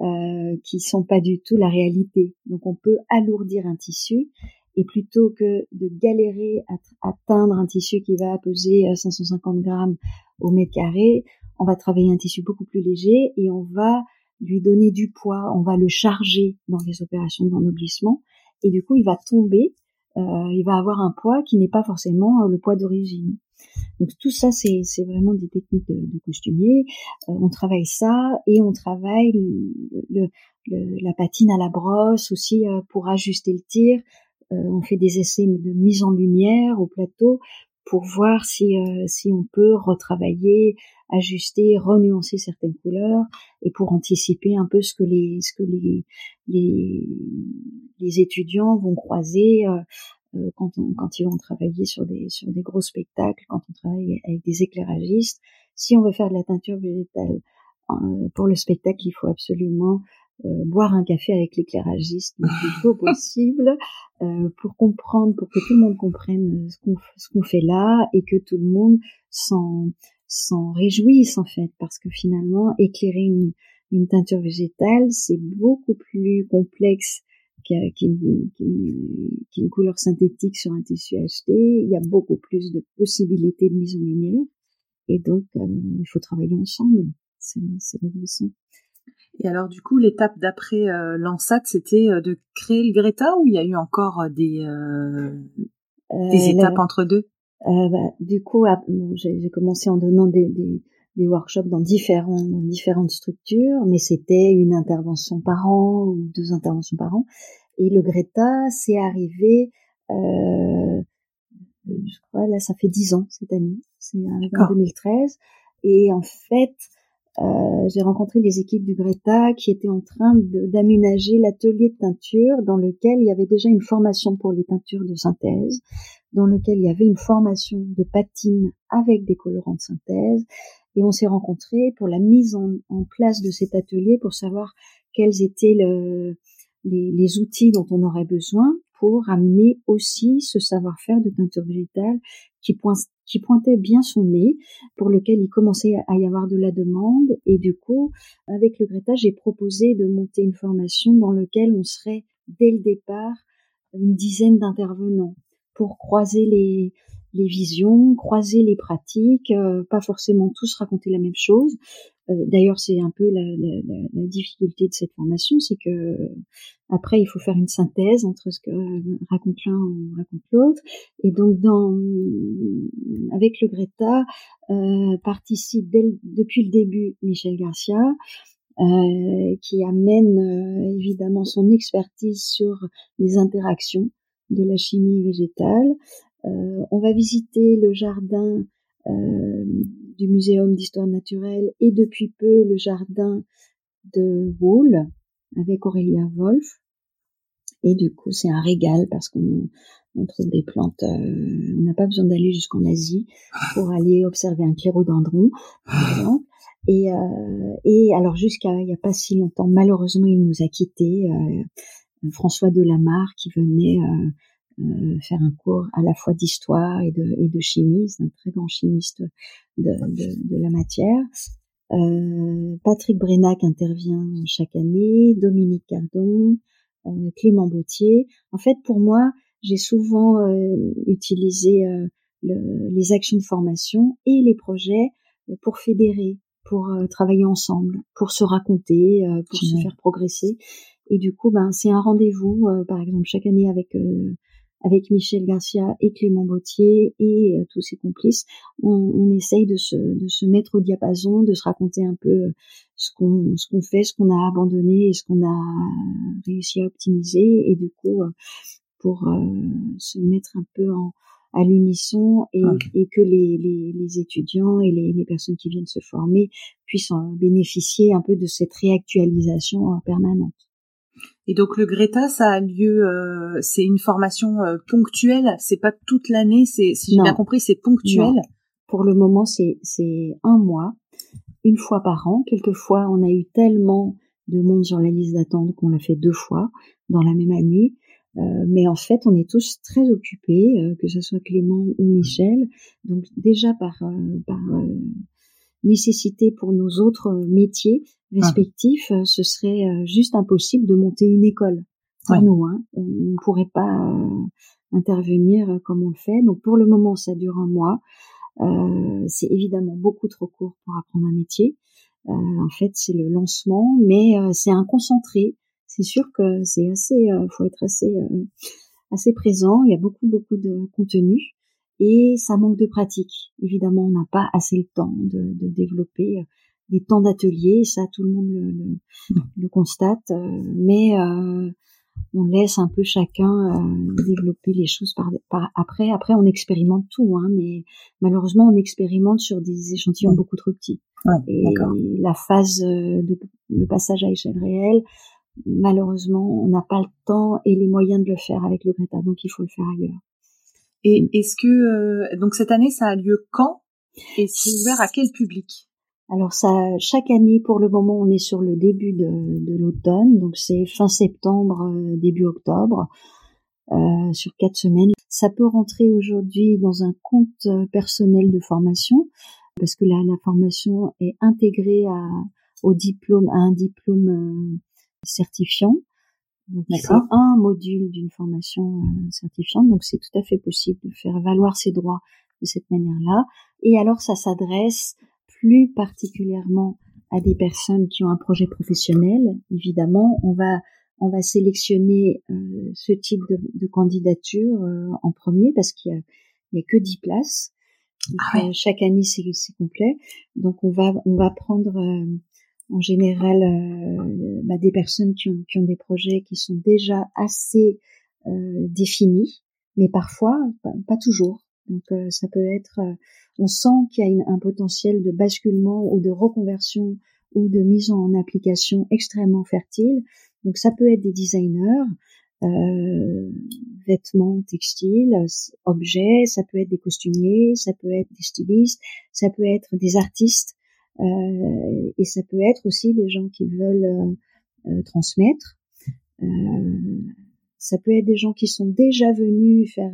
euh, qui sont pas du tout la réalité. Donc on peut alourdir un tissu et plutôt que de galérer à atteindre un tissu qui va peser 550 euh, grammes au mètre carré, on va travailler un tissu beaucoup plus léger et on va lui donner du poids, on va le charger dans les opérations d'ennoblissement et du coup il va tomber, euh, il va avoir un poids qui n'est pas forcément le poids d'origine. Donc tout ça, c'est vraiment des techniques de, de costumier. Euh, on travaille ça et on travaille le, le, la patine à la brosse aussi euh, pour ajuster le tir. Euh, on fait des essais de mise en lumière au plateau pour voir si, si on peut retravailler, ajuster, renuancer certaines couleurs et pour anticiper un peu ce que les, ce que les, les, étudiants vont croiser euh, quand, on, quand ils vont travailler sur des, sur des gros spectacles, quand on travaille avec des éclairagistes. Si on veut faire de la teinture végétale euh, pour le spectacle, il faut absolument euh, boire un café avec l'éclairagiste le plus tôt possible euh, pour comprendre, pour que tout le monde comprenne ce qu'on ce qu'on fait là et que tout le monde s'en s'en réjouisse en fait parce que finalement éclairer une, une teinture végétale c'est beaucoup plus complexe qu'une couleur synthétique sur un tissu acheté, il y a beaucoup plus de possibilités de mise en lumière. Et donc, euh, il faut travailler ensemble. C'est réjouissant. Et alors, du coup, l'étape d'après euh, l'ANSAT, c'était euh, de créer le Greta ou il y a eu encore des, des étapes entre deux? bah, Du coup, ah, j'ai commencé en donnant des, des, des workshops dans, différents, dans différentes structures, mais c'était une intervention par an ou deux interventions par an. Et le Greta, c'est arrivé, euh, je crois, là, ça fait dix ans cette année, c'est en 2013. Et en fait, euh, j'ai rencontré les équipes du Greta qui étaient en train d'aménager l'atelier de teinture dans lequel il y avait déjà une formation pour les teintures de synthèse, dans lequel il y avait une formation de patine avec des colorants de synthèse, et on s'est rencontrés pour la mise en, place de cet atelier pour savoir quels étaient le, les, les, outils dont on aurait besoin pour amener aussi ce savoir-faire de teinture végétale qui, pointait bien son nez, pour lequel il commençait à y avoir de la demande. Et du coup, avec le Greta, j'ai proposé de monter une formation dans laquelle on serait dès le départ une dizaine d'intervenants pour croiser les, les visions, croiser les pratiques, euh, pas forcément tous raconter la même chose. Euh, d'ailleurs, c'est un peu la, difficulté de cette formation, c'est que après il faut faire une synthèse entre ce que raconte l'un ou raconte l'autre. Et donc, avec le Greta euh, participe depuis le début Michel Garcia. Euh, qui amène euh, évidemment son expertise sur les interactions de la chimie végétale, euh, on va visiter le jardin euh, du Muséum d'histoire naturelle et depuis peu le jardin de Wool avec Aurélia Wolf. Et du coup, c'est un régal parce qu'on trouve des plantes. Euh, on n'a pas besoin d'aller jusqu'en Asie pour aller observer un clérodendron, par exemple. Et, et alors jusqu'à il n'y a pas si longtemps, malheureusement, il nous a quittés. François Delamarre qui venait euh, faire un cours à la fois d'histoire et de, et de chimie. C'est un très grand chimiste de, de, de la matière. Euh, Patrick Brenac intervient chaque année, Dominique Cardon, euh, Clément Bautier. En fait, pour moi, j'ai souvent utilisé le, les actions de formation et les projets pour fédérer, pour travailler ensemble, pour se raconter, pour se faire progresser. Et du coup, ben, c'est un rendez-vous, par exemple, chaque année avec avec Michel Garcia et Clément Bautier et euh, tous ses complices, on, on, essaye de se, de se mettre au diapason, de se raconter un peu euh, ce qu'on ce qu'on fait, ce qu'on a abandonné et ce qu'on a réussi à optimiser et du coup euh, pour se mettre un peu en à l'unisson et, et, que les, les, les, étudiants et les, les, personnes qui viennent se former puissent en bénéficier un peu de cette réactualisation permanente. Et donc le Greta, ça a lieu, euh, c'est une formation euh, ponctuelle, c'est pas toute l'année, c'est si j'ai bien compris, c'est ponctuel. Pour le moment, c'est c'est un mois, une fois par an. Quelquefois, on a eu tellement de monde sur la liste d'attente qu'on l'a fait deux fois dans la même année. Euh, mais en fait, on est tous très occupés, que ce soit Clément ou Michel. Donc déjà par, par nécessité pour nos autres métiers, respectifs, euh, ce serait euh, juste impossible de monter une école pour nous. Hein. On ne pourrait pas euh, intervenir comme on le fait. Donc pour le moment, ça dure un mois. Euh, c'est évidemment beaucoup trop court pour apprendre un métier. Euh, en fait, c'est le lancement, mais c'est un concentré. C'est sûr que c'est assez, faut être assez, assez présent. Il y a beaucoup, beaucoup de contenu et ça manque de pratique. Évidemment, on n'a pas assez le temps de, de développer des temps d'atelier, ça tout le monde le, le, le constate, euh, mais euh, on laisse un peu chacun euh, développer les choses par, par, après. Après, on expérimente tout, hein, mais malheureusement, on expérimente sur des échantillons beaucoup trop petits. Ouais, et la phase de le passage à échelle réelle, malheureusement, on n'a pas le temps et les moyens de le faire avec le Greta, donc il faut le faire ailleurs. Et est-ce que donc cette année, ça a lieu quand? Et c'est ouvert à quel public? Alors ça, chaque année, pour le moment, on est sur le début de, de l'automne, donc c'est fin septembre, euh, début octobre, euh, sur quatre semaines. Ça peut rentrer aujourd'hui dans un compte euh, personnel de formation, parce que la, la formation est intégrée à, au diplôme, à un diplôme euh, certifiant. Donc c'est un module d'une formation certifiante, donc c'est tout à fait possible de faire valoir ses droits de cette manière-là. Et alors ça s'adresse plus particulièrement à des personnes qui ont un projet professionnel. Évidemment, on va on va sélectionner euh, ce type de, de candidature euh, en premier parce qu'il y a, il y a que 10 places. Ah euh, chaque année, c'est, c'est complet. Donc, on va on va prendre en général bah, des personnes qui ont, qui ont des projets qui sont déjà assez définis, mais parfois pas, pas toujours. Donc, ça peut être on sent qu'il y a un potentiel de basculement ou de reconversion ou de mise en application extrêmement fertile. Donc ça peut être des designers, euh, vêtements textiles, objets, ça peut être des costumiers, ça peut être des stylistes, ça peut être des artistes euh, et ça peut être aussi des gens qui veulent euh, transmettre. Ça peut être des gens qui sont déjà venus faire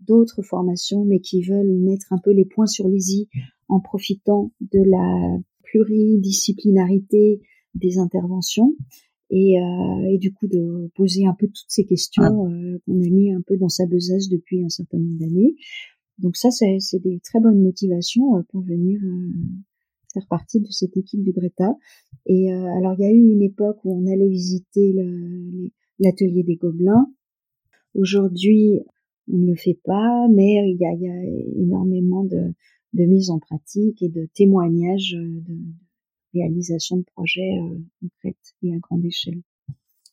d'autres formations, mais qui veulent mettre un peu les points sur les i en profitant de la pluridisciplinarité des interventions et, euh, et, du coup de poser un peu toutes ces questions euh, qu'on a mis un peu dans sa besace depuis un certain nombre d'années. Donc ça, c'est des très bonnes motivations euh, pour venir euh, partie de cette équipe du Greta. Et euh, alors, il y a eu une époque où on allait visiter l'atelier des Gobelins. Aujourd'hui, on ne le fait pas, mais il y a, énormément de, de mise en pratique et de témoignages de, réalisation de projets euh, concrètes et à grande échelle.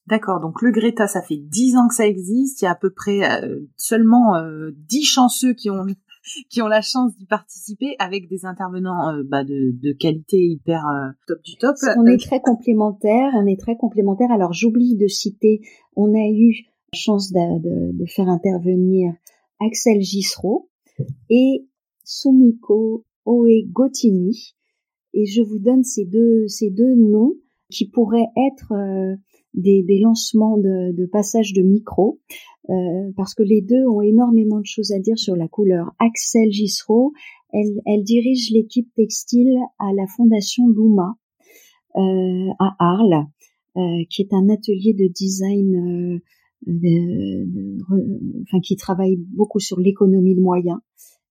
D'accord, donc le Greta, ça fait dix ans que ça existe. Il y a à peu près euh, seulement euh, dix chanceux qui ont qui ont la chance d'y participer avec des intervenants bah, de, qualité hyper top du top. On est très complémentaires, on est très complémentaires. Alors j'oublie de citer, on a eu la chance de, faire intervenir Axel Gisreau et Sumiko Oe Gotini, et je vous donne ces deux, ces deux noms qui pourraient être euh, des, des, lancements de, de passage de micro, euh, parce que les deux ont énormément de choses à dire sur la couleur. Axel Gisreau, elle, elle dirige l'équipe textile à la Fondation Luma euh, à Arles, euh, qui est un atelier de design de, de, enfin, qui travaille beaucoup sur l'économie de moyens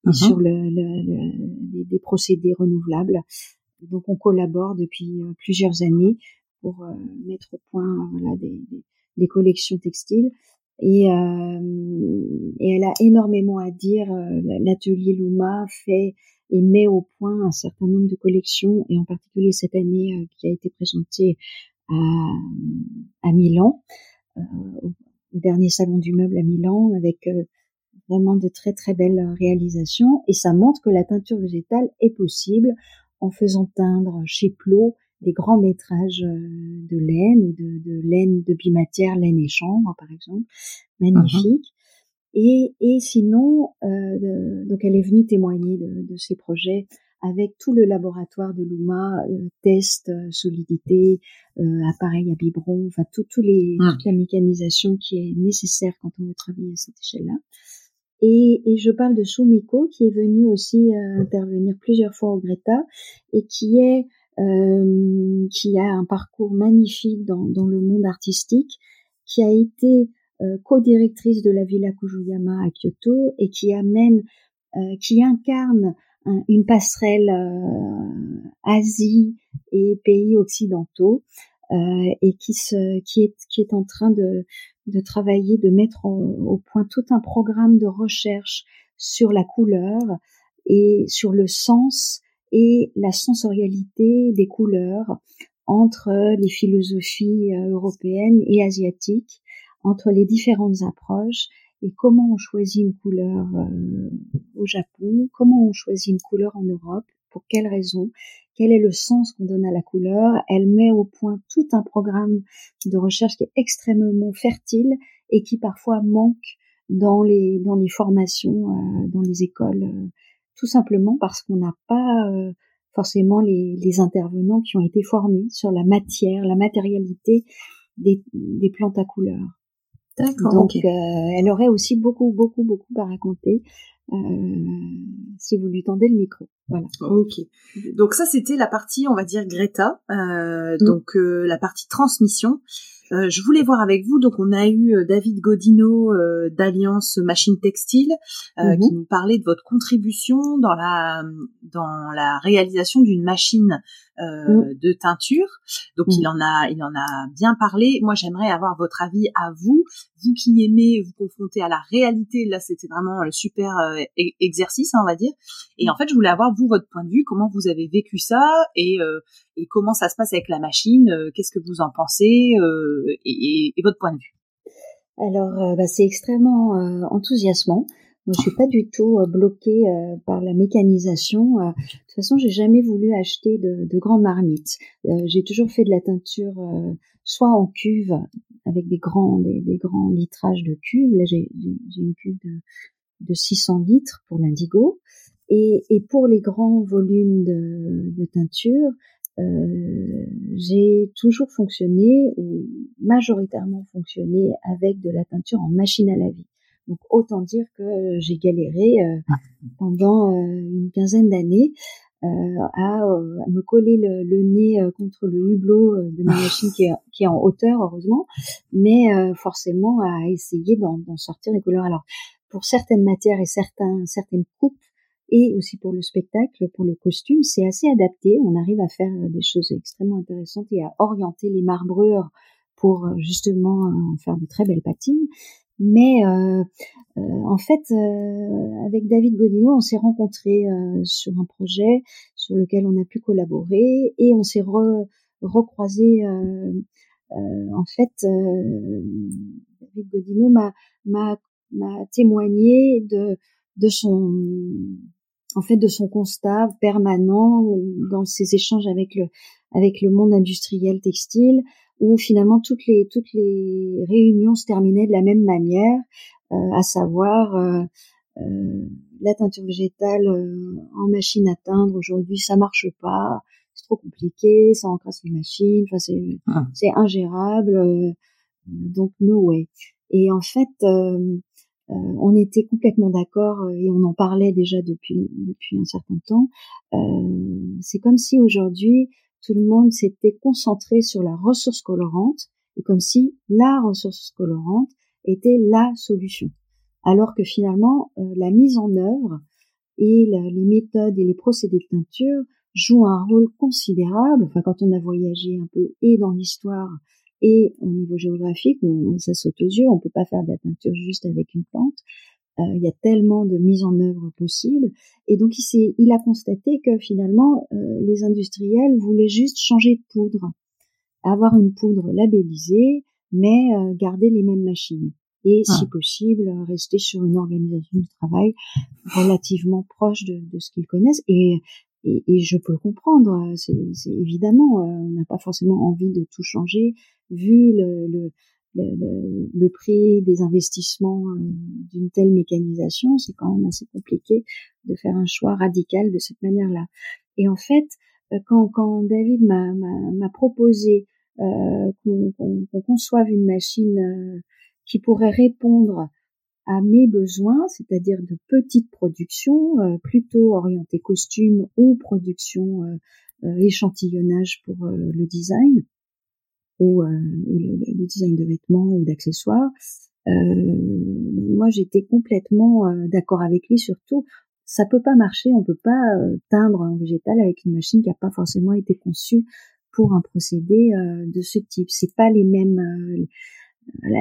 et uh-huh. sur le, le, des procédés renouvelables. Donc on collabore depuis euh, plusieurs années pour euh, mettre au point voilà, des, des, collections textiles. Et, euh, et, elle a énormément à dire. L'atelier Luma fait et met au point un certain nombre de collections, et en particulier cette année qui a été présentée à, Milan, au, dernier salon du meuble à Milan, avec vraiment de très très belles réalisations. Et ça montre que la teinture végétale est possible en faisant teindre chez Plot des grands métrages euh, de laine ou de, de, laine de bimatière, laine et chambre par exemple, magnifique. Et, et sinon, euh, donc elle est venue témoigner de, de ces projets avec tout le laboratoire de Luma, euh, test, euh, solidité, euh, appareil à biberon, enfin tout, tous les, mmh. toute la mécanisation qui est nécessaire quand on veut travailler à cette échelle-là. Et, et, je parle de Sumiko qui est venue aussi euh, intervenir plusieurs fois au Greta et qui est euh, qui a un parcours magnifique dans, le monde artistique, qui a été euh, co-directrice de la Villa Kujuyama à Kyoto et qui amène, euh, qui incarne une passerelle euh, Asie et pays occidentaux et qui est en train de travailler, de mettre au, point tout un programme de recherche sur la couleur et sur le sens et la sensorialité des couleurs entre les philosophies euh, européennes et asiatiques, entre les différentes approches et comment on choisit une couleur euh, au Japon, comment on choisit une couleur en Europe, pour quelles raisons, quel est le sens qu'on donne à la couleur. Elle met au point tout un programme de recherche qui est extrêmement fertile et qui parfois manque dans les dans les formations, euh, dans les écoles, tout simplement parce qu'on n'a pas euh, forcément les, les, intervenants qui ont été formés sur la matière, la matérialité des, des plantes à couleur. Donc, elle aurait aussi beaucoup, beaucoup, beaucoup à raconter si vous lui tendez le micro. Voilà. Ok. Donc ça, c'était la partie, on va dire Greta, euh, mm. donc euh, la partie transmission. Euh, je voulais voir avec vous, donc on a eu euh, David Godino euh, d'Alliance Machine Textile mm-hmm. qui nous parlait de votre contribution dans la dans la réalisation d'une machine mm. de teinture. Donc mm. il en a il en a bien parlé. Moi j'aimerais avoir votre avis à vous, vous qui aimez vous confronter à la réalité. Là c'était vraiment le super e-, exercice, hein, on va dire. Et en fait je voulais avoir vous votre point de vue, comment vous avez vécu ça et et comment ça se passe avec la machine, qu'est-ce que vous en pensez et, votre point de vue? Alors, euh, bah, c'est extrêmement euh, enthousiasmant. Moi, je suis pas du tout euh, bloquée par la mécanisation. de toute façon, j'ai jamais voulu acheter de, de grandes marmites. j'ai toujours fait de la teinture soit en cuve avec des grands des, grands litrages de cuve. Là, j'ai une cuve de, de 600 litres pour l'indigo. Et, pour les grands volumes de, teinture, euh, j'ai toujours fonctionné, ou majoritairement fonctionné avec de la teinture en machine à laver. Donc autant dire que j'ai galéré pendant une quinzaine d'années à, me coller le, nez contre le hublot de ma machine qui est, qui est en hauteur heureusement, mais forcément à essayer d'en sortir des couleurs. Alors pour certaines matières et certains, certaines coupes, et aussi pour le spectacle, pour le costume, c'est assez adapté. On arrive à faire des choses extrêmement intéressantes et à orienter les marbreurs pour euh, justement euh, faire de très belles patines. Mais euh, en fait, avec David Godino, on s'est rencontrés sur un projet sur lequel on a pu collaborer et on s'est re, recroisé. en fait, David Godino m'a m'a témoigné de de son en fait de son constat permanent dans ses échanges avec le avec le monde industriel textile où finalement toutes les toutes les réunions se terminaient de la même manière euh, à savoir euh, euh, la teinture végétale en machine à teindre aujourd'hui ça marche pas c'est trop compliqué ça encrasse les machines enfin c'est ah. c'est ingérable donc no way et en fait euh, on était complètement d'accord euh, et on en parlait déjà depuis depuis un certain temps. Euh, c'est comme si aujourd'hui tout le monde s'était concentré sur la ressource colorante et comme si la ressource colorante était la solution. Alors que finalement, la mise en œuvre et les méthodes et les procédés de teinture jouent un rôle considérable. Enfin, quand on a voyagé un peu et dans l'histoire et au niveau géographique, ça saute aux yeux. On peut pas faire de la peinture juste avec une plante. Euh, il y a tellement de mise en œuvre possible. Et donc il, il a constaté que finalement euh, les industriels voulaient juste changer de poudre, avoir une poudre labellisée, mais euh, garder les mêmes machines. Et si ah. possible, rester sur une organisation de travail relativement proche de, de ce qu'ils connaissent. Et et, et, je peux le comprendre. C'est évidemment, on n'a pas forcément envie de tout changer vu le, le, le, le prix des investissements euh, d'une telle mécanisation, c'est quand même assez compliqué de faire un choix radical de cette manière-là. Et en fait, euh, quand, quand David m'a proposé euh, qu'on conçoive une machine euh, qui pourrait répondre à mes besoins, c'est-à-dire de petites productions, plutôt orientées costumes ou production échantillonnage pour le design, ou, euh, le, design de vêtements ou d'accessoires. Euh, moi, j'étais complètement euh, d'accord avec lui. Surtout, ça peut pas marcher. On peut pas teindre un végétal avec une machine qui n'a pas forcément été conçue pour un procédé de ce type. C'est pas les mêmes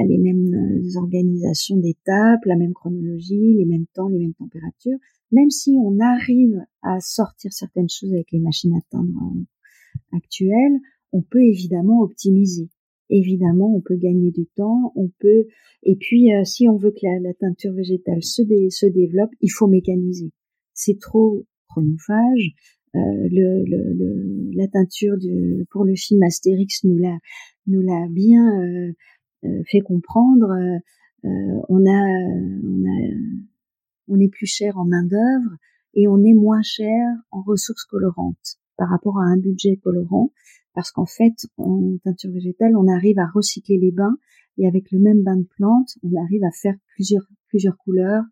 les mêmes organisations d'étapes, la même chronologie, les mêmes temps, les mêmes températures. Même si on arrive à sortir certaines choses avec les machines à teindre actuelles, on peut évidemment optimiser. Évidemment, on peut gagner du temps, on peut. Et puis, euh, si on veut que la, teinture végétale se, développe, il faut mécaniser. C'est trop chronophage. Euh, le, le, la teinture de, pour le film Astérix nous l'a nous l'a bien euh, fait comprendre. on a on a on est plus cher en main d'œuvre et on est moins cher en ressources colorantes par rapport à un budget colorant parce qu'en fait, en teinture végétale, on arrive à recycler les bains et avec le même bain de plantes, on arrive à faire plusieurs couleurs,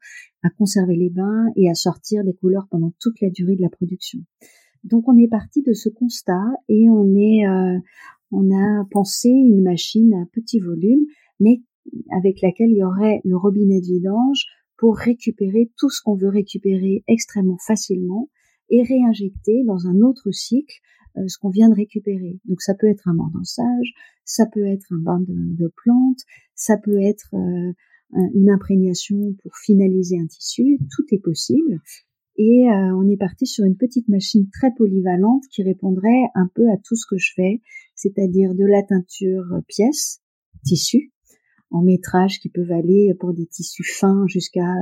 à conserver les bains et à sortir des couleurs pendant toute la durée de la production. Donc on est parti de ce constat et on est euh, on a pensé une machine à petit volume, mais avec laquelle il y aurait le robinet de vidange pour récupérer tout ce qu'on veut récupérer extrêmement facilement et réinjecter dans un autre cycle ce qu'on vient de récupérer. Donc ça peut être un mordançage, ça peut être un bain de, plantes, ça peut être euh, une imprégnation pour finaliser un tissu, tout est possible. Et euh, on est parti sur une petite machine très polyvalente qui répondrait un peu à tout ce que je fais, c'est-à-dire de la teinture pièce, tissu, en métrage qui peuvent aller pour des tissus fins jusqu'à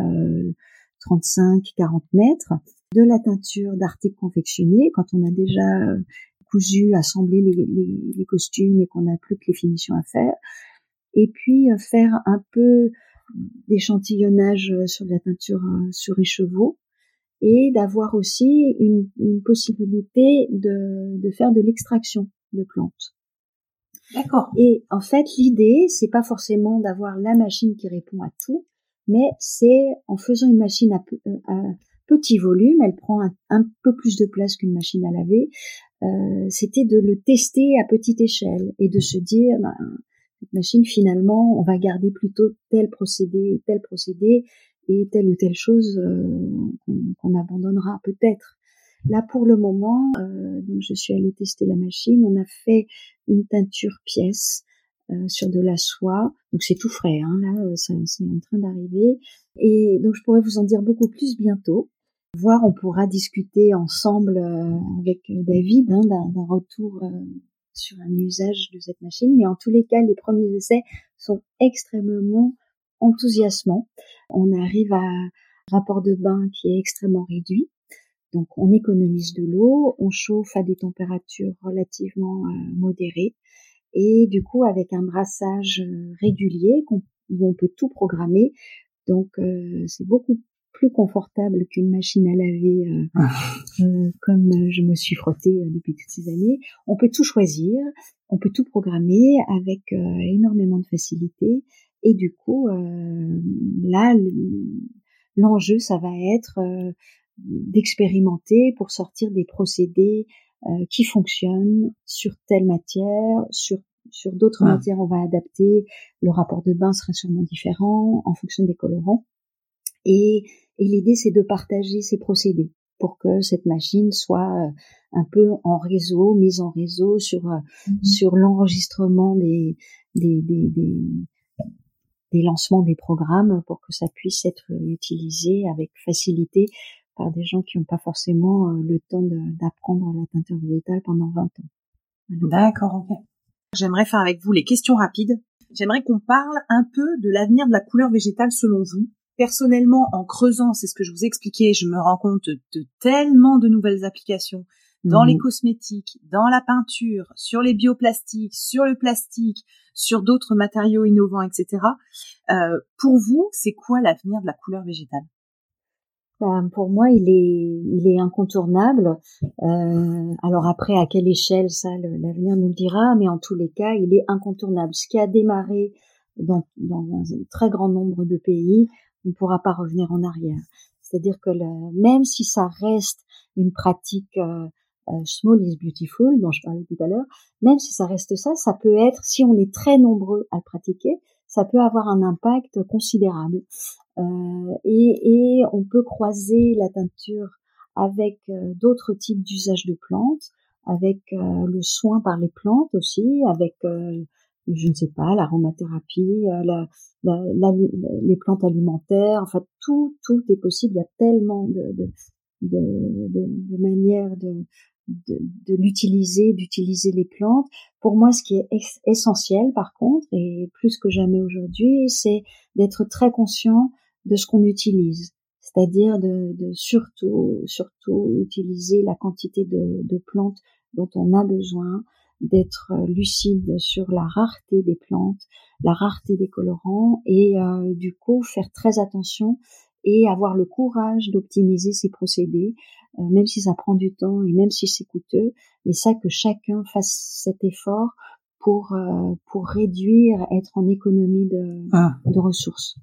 35-40 mètres, de la teinture d'articles confectionnés quand on a déjà euh, cousu, assemblé les, costumes et qu'on n'a plus que les finitions à faire, et puis euh, faire un peu d'échantillonnage sur de la teinture euh, sur écheveau et d'avoir aussi une, possibilité de, de, faire de l'extraction de plantes. D'accord. Et en fait, l'idée, c'est pas forcément d'avoir la machine qui répond à tout, mais c'est en faisant une machine à, euh, petit volume, elle prend un, peu plus de place qu'une machine à laver. Euh, c'était de le tester à petite échelle et de se dire, ben, cette machine finalement, on va garder plutôt tel procédé, tel procédé et telle ou telle chose euh, qu'on abandonnera peut-être. Là, pour le moment, euh, donc je suis allée tester la machine. On a fait une teinture pièce euh, sur de la soie. Donc c'est tout frais, hein, là, c'est en train d'arriver. Et donc je pourrais vous en dire beaucoup plus bientôt. Voir, on pourra discuter ensemble euh, avec David hein, d'un retour sur un usage de cette machine. Mais en tous les cas, les premiers essais sont extrêmement enthousiasmants. On arrive à un rapport de bain qui est extrêmement réduit. Donc on économise de l'eau, on chauffe à des températures relativement modérées et du coup avec un brassage régulier où on peut tout programmer. Donc c'est beaucoup plus confortable qu'une machine à laver euh, ah. euh, comme euh, je me suis frottée depuis toutes ces années. On peut tout choisir, on peut tout programmer avec énormément de facilité et du coup là l'enjeu ça va être d'expérimenter pour sortir des procédés qui fonctionnent sur telle matière, sur sur d'autres matières on va adapter, le rapport de bain sera sûrement différent en fonction des colorants. Et et l'idée, c'est de partager ces procédés pour que cette machine soit euh, un peu en réseau, mise en réseau sur euh, mhm. sur l'enregistrement des des, des des, des lancements des programmes pour que ça puisse être utilisé avec facilité par des gens qui n'ont pas forcément euh, le temps d'apprendre la teinture végétale pendant 20 ans. D'accord, ok. J'aimerais faire avec vous les questions rapides. J'aimerais qu'on parle un peu de l'avenir de la couleur végétale selon vous personnellement, en creusant, c'est ce que je vous expliquais, je me rends compte de tellement de nouvelles applications dans les mhm. cosmétiques, dans la peinture, sur les bioplastiques, sur le plastique, sur d'autres matériaux innovants, etc. Euh, pour vous, c'est quoi l'avenir de la couleur végétale? Ben, pour moi, il est, il est incontournable. Euh, alors après, à quelle échelle, ça, l'avenir nous le dira, mais en tous les cas, il est incontournable. Ce qui a démarré dans, dans un très grand nombre de pays on ne pourra pas revenir en arrière. C'est-à-dire que même si ça reste une pratique euh, euh, small is beautiful dont je parlais tout à l'heure, même si ça reste ça, ça peut être, si on est très nombreux à le pratiquer, ça peut avoir un impact considérable. Euh, et, on peut croiser la teinture avec d'autres types d'usages de plantes, avec le soin par les plantes aussi, avec je ne sais pas, l'aromathérapie, euh, la, la, les plantes alimentaires, enfin tout, tout est possible. Il y a tellement de, de, de, de, manières de, de, de l'utiliser, d'utiliser les plantes. Pour moi, ce qui est essentiel, par contre, et plus que jamais aujourd'hui, c'est d'être très conscient de ce qu'on utilise. C'est-à-dire de, de, surtout, surtout utiliser la quantité de, de plantes dont on a besoin, d'être euh, lucide sur la rareté des plantes, la rareté des colorants et euh, du coup faire très attention et avoir le courage d'optimiser ces procédés, euh, même si ça prend du temps et même si c'est coûteux, mais ça que chacun fasse cet effort pour pour réduire, être en économie de, ah. de ressources,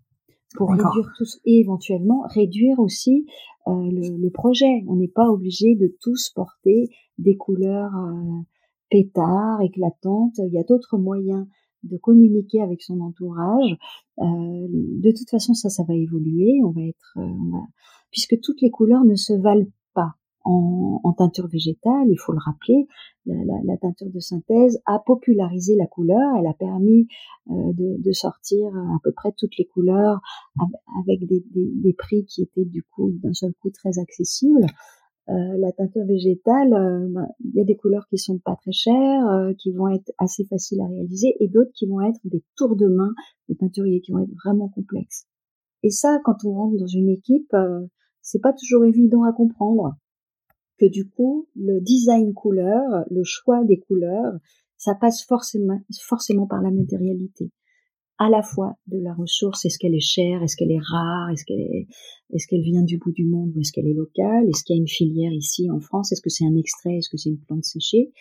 pour réduire tous et éventuellement réduire aussi le, le, projet. On n'est pas obligé de tous porter des couleurs pétard, éclatante. Il y a d'autres moyens de communiquer avec son entourage. Euh, de toute façon, ça, ça va évoluer. On va être, euh, puisque toutes les couleurs ne se valent pas en, teinture végétale. Il faut le rappeler. La, teinture de synthèse a popularisé la couleur. Elle a permis euh, de, sortir à peu près toutes les couleurs avec des, des prix qui étaient du coup d'un seul coup très accessibles. Euh, la teinture végétale, euh, ben, il y a des couleurs qui sont pas très chères, euh, qui vont être assez faciles à réaliser, et d'autres qui vont être des tours de main de teinturiers qui vont être vraiment complexes. Et ça, quand on rentre dans une équipe, c'est pas toujours évident à comprendre que du coup, le design couleur, le choix des couleurs, ça passe forcément, forcément par la matérialité à la fois de la ressource, est-ce qu'elle est chère, est-ce qu'elle est rare, est-ce qu'elle est, est-ce qu'elle vient du bout du monde ou est-ce qu'elle est locale, est-ce qu'il y a une filière ici en France, est-ce que c'est un extrait, est-ce que c'est une plante séchée,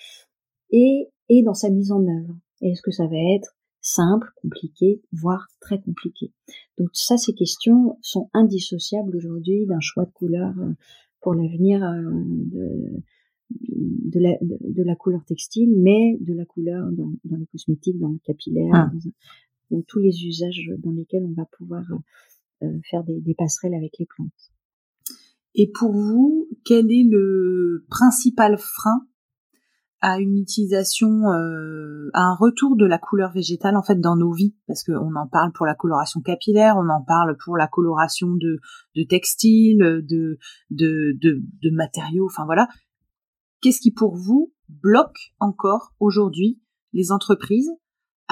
et, et dans sa mise en œuvre. Est-ce que ça va être simple, compliqué, voire très compliqué Donc ça, ces questions sont indissociables aujourd'hui d'un choix de couleur euh, pour l'avenir euh, de, de, la, de, la couleur textile, mais de la couleur dans, dans les cosmétiques, dans le capillaire, ah. Dans, tous les usages dans lesquels on va pouvoir euh, faire des, des passerelles avec les plantes. Et pour vous, quel est le principal frein à une utilisation, euh, à un retour de la couleur végétale en fait dans nos vies, parce qu'on en parle pour la coloration capillaire, on en parle pour la coloration de, de textiles, de, de, de, de matériaux, enfin voilà. Qu'est-ce qui pour vous bloque encore aujourd'hui les entreprises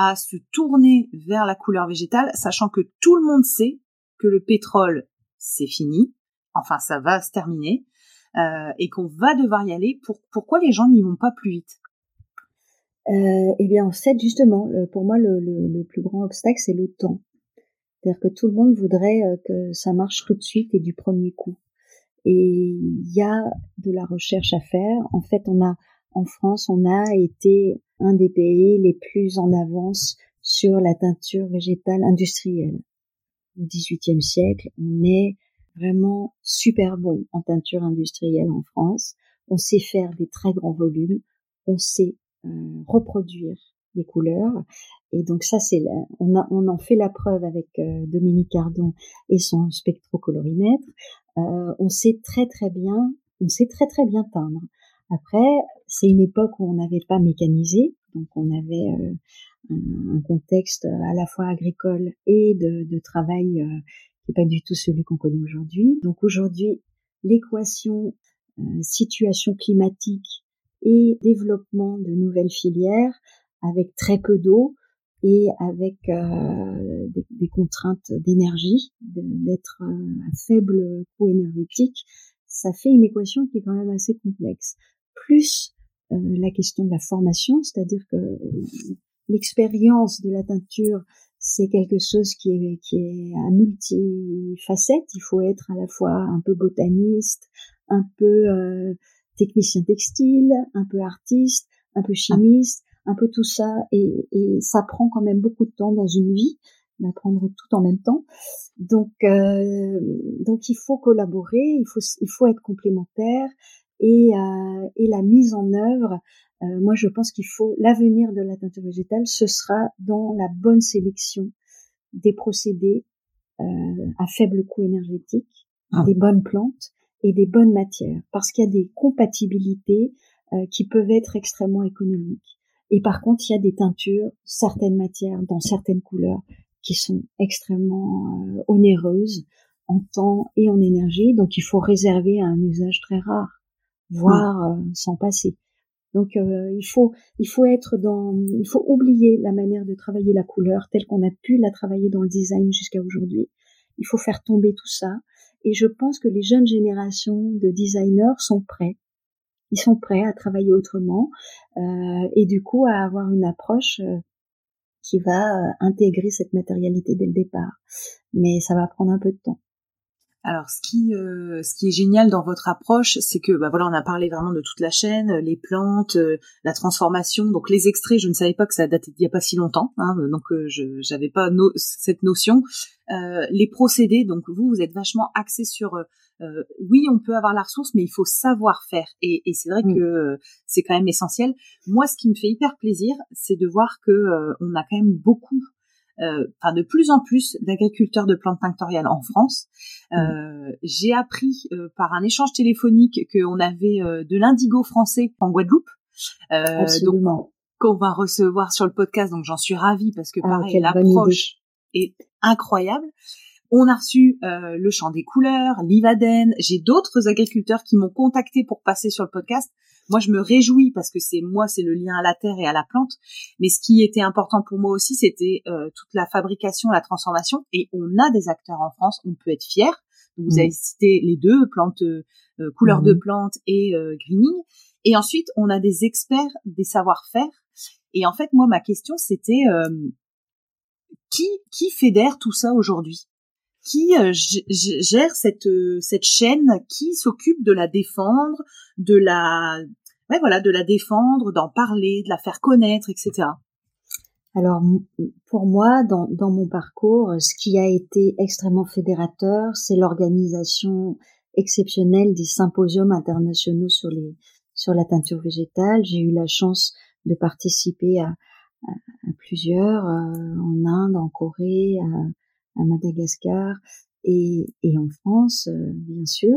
à se tourner vers la couleur végétale, sachant que tout le monde sait que le pétrole c'est fini, enfin ça va se terminer, euh, et qu'on va devoir y aller. Pour, pourquoi les gens n'y vont pas plus vite? Euh, Eh bien, en fait, justement, pour moi, le, le, le plus grand obstacle, c'est le temps. C'est-à-dire que tout le monde voudrait euh, que ça marche tout de suite et du premier coup. Et il y a de la recherche à faire. En fait, on a en France, on a été un des pays les plus en avance sur la teinture végétale industrielle. Au XVIIIe siècle, on est vraiment super bon en teinture industrielle en France. On sait faire des très grands volumes, on sait euh, reproduire les couleurs. Et donc ça, c'est on, a, on en fait la preuve avec euh, Dominique Cardon et son spectrocolorimètre. Euh, on sait très très bien, on sait très très bien teindre. Après, c'est une époque où on n'avait pas mécanisé, donc on avait euh, un, contexte à la fois agricole et de, de travail pas du tout celui qu'on connaît aujourd'hui. Donc aujourd'hui, l'équation euh, situation climatique et développement de nouvelles filières avec très peu d'eau et avec euh, des, contraintes d'énergie, d'être euh, à faible coût énergétique, ça fait une équation qui est quand même assez complexe. Plus la question de la formation, c'est-à-dire que l'expérience de la teinture c'est quelque chose qui est, qui est à multifacette. Il faut être à la fois un peu botaniste, un peu euh, technicien textile, un peu artiste, un peu chimiste, un peu tout ça. Et, et ça prend quand même beaucoup de temps dans une vie d'apprendre tout en même temps. Donc, euh, donc il faut collaborer, il faut, il faut être complémentaire et, euh, et la mise en œuvre euh, moi, je pense qu'il faut l'avenir de la teinture végétale, ce sera dans la bonne sélection des procédés euh, à faible coût énergétique, ah. des bonnes plantes et des bonnes matières, parce qu'il y a des compatibilités euh, qui peuvent être extrêmement économiques. Et par contre, il y a des teintures, certaines matières, dans certaines couleurs, qui sont extrêmement onéreuses en temps et en énergie, donc il faut réserver à un usage très rare, voire s'en passer. Donc euh, il faut il faut être dans il faut oublier la manière de travailler la couleur telle qu'on a pu la travailler dans le design jusqu'à aujourd'hui. Il faut faire tomber tout ça et je pense que les jeunes générations de designers sont prêts. Ils sont prêts à travailler autrement euh, et du coup à avoir une approche euh, qui va euh, intégrer cette matérialité dès le départ. Mais ça va prendre un peu de temps. Alors, ce qui, euh, ce qui est génial dans votre approche, c'est que, bah voilà, on a parlé vraiment de toute la chaîne, les plantes, euh, la transformation. Donc, les extraits, je ne savais pas que ça datait d'il n'y a pas si longtemps, hein, donc euh, je n'avais pas cette notion. les procédés, donc vous, vous êtes vachement axé sur, oui, on peut avoir la ressource, mais il faut savoir faire. Et, et c'est vrai mm. que c'est quand même essentiel. Moi, ce qui me fait hyper plaisir, c'est de voir que on a quand même beaucoup euh, enfin de plus en plus d'agriculteurs de plantes tinctoriales en France. Mmh. Euh, j'ai appris euh, par un échange téléphonique qu'on avait de l'indigo français en Guadeloupe. donc qu'on va recevoir sur le podcast, donc j'en suis ravie parce que ah, pareil, l'approche est incroyable. On a reçu le chant des couleurs, l'Ivaden. J'ai d'autres agriculteurs qui m'ont contacté pour passer sur le podcast moi, je me réjouis parce que c'est moi, c'est le lien à la terre et à la plante. Mais ce qui était important pour moi aussi, c'était euh, toute la fabrication, la transformation. Et on a des acteurs en France, on peut être fier. Vous avez cité les deux, plantes, euh, couleurs de plantes et euh, greening. Et ensuite, on a des experts, des savoir-faire. Et en fait, moi, ma question, c'était qui qui fédère tout ça aujourd'hui? Qui gère cette cette chaîne, qui s'occupe de la défendre, de la ouais, voilà, de la défendre, d'en parler, de la faire connaître, etc. Alors pour moi, dans, dans mon parcours, ce qui a été extrêmement fédérateur, c'est l'organisation exceptionnelle des symposiums internationaux sur les sur la teinture végétale. J'ai eu la chance de participer à, à, plusieurs euh, en Inde, en Corée, à, à Madagascar et, et, en France, euh, bien sûr.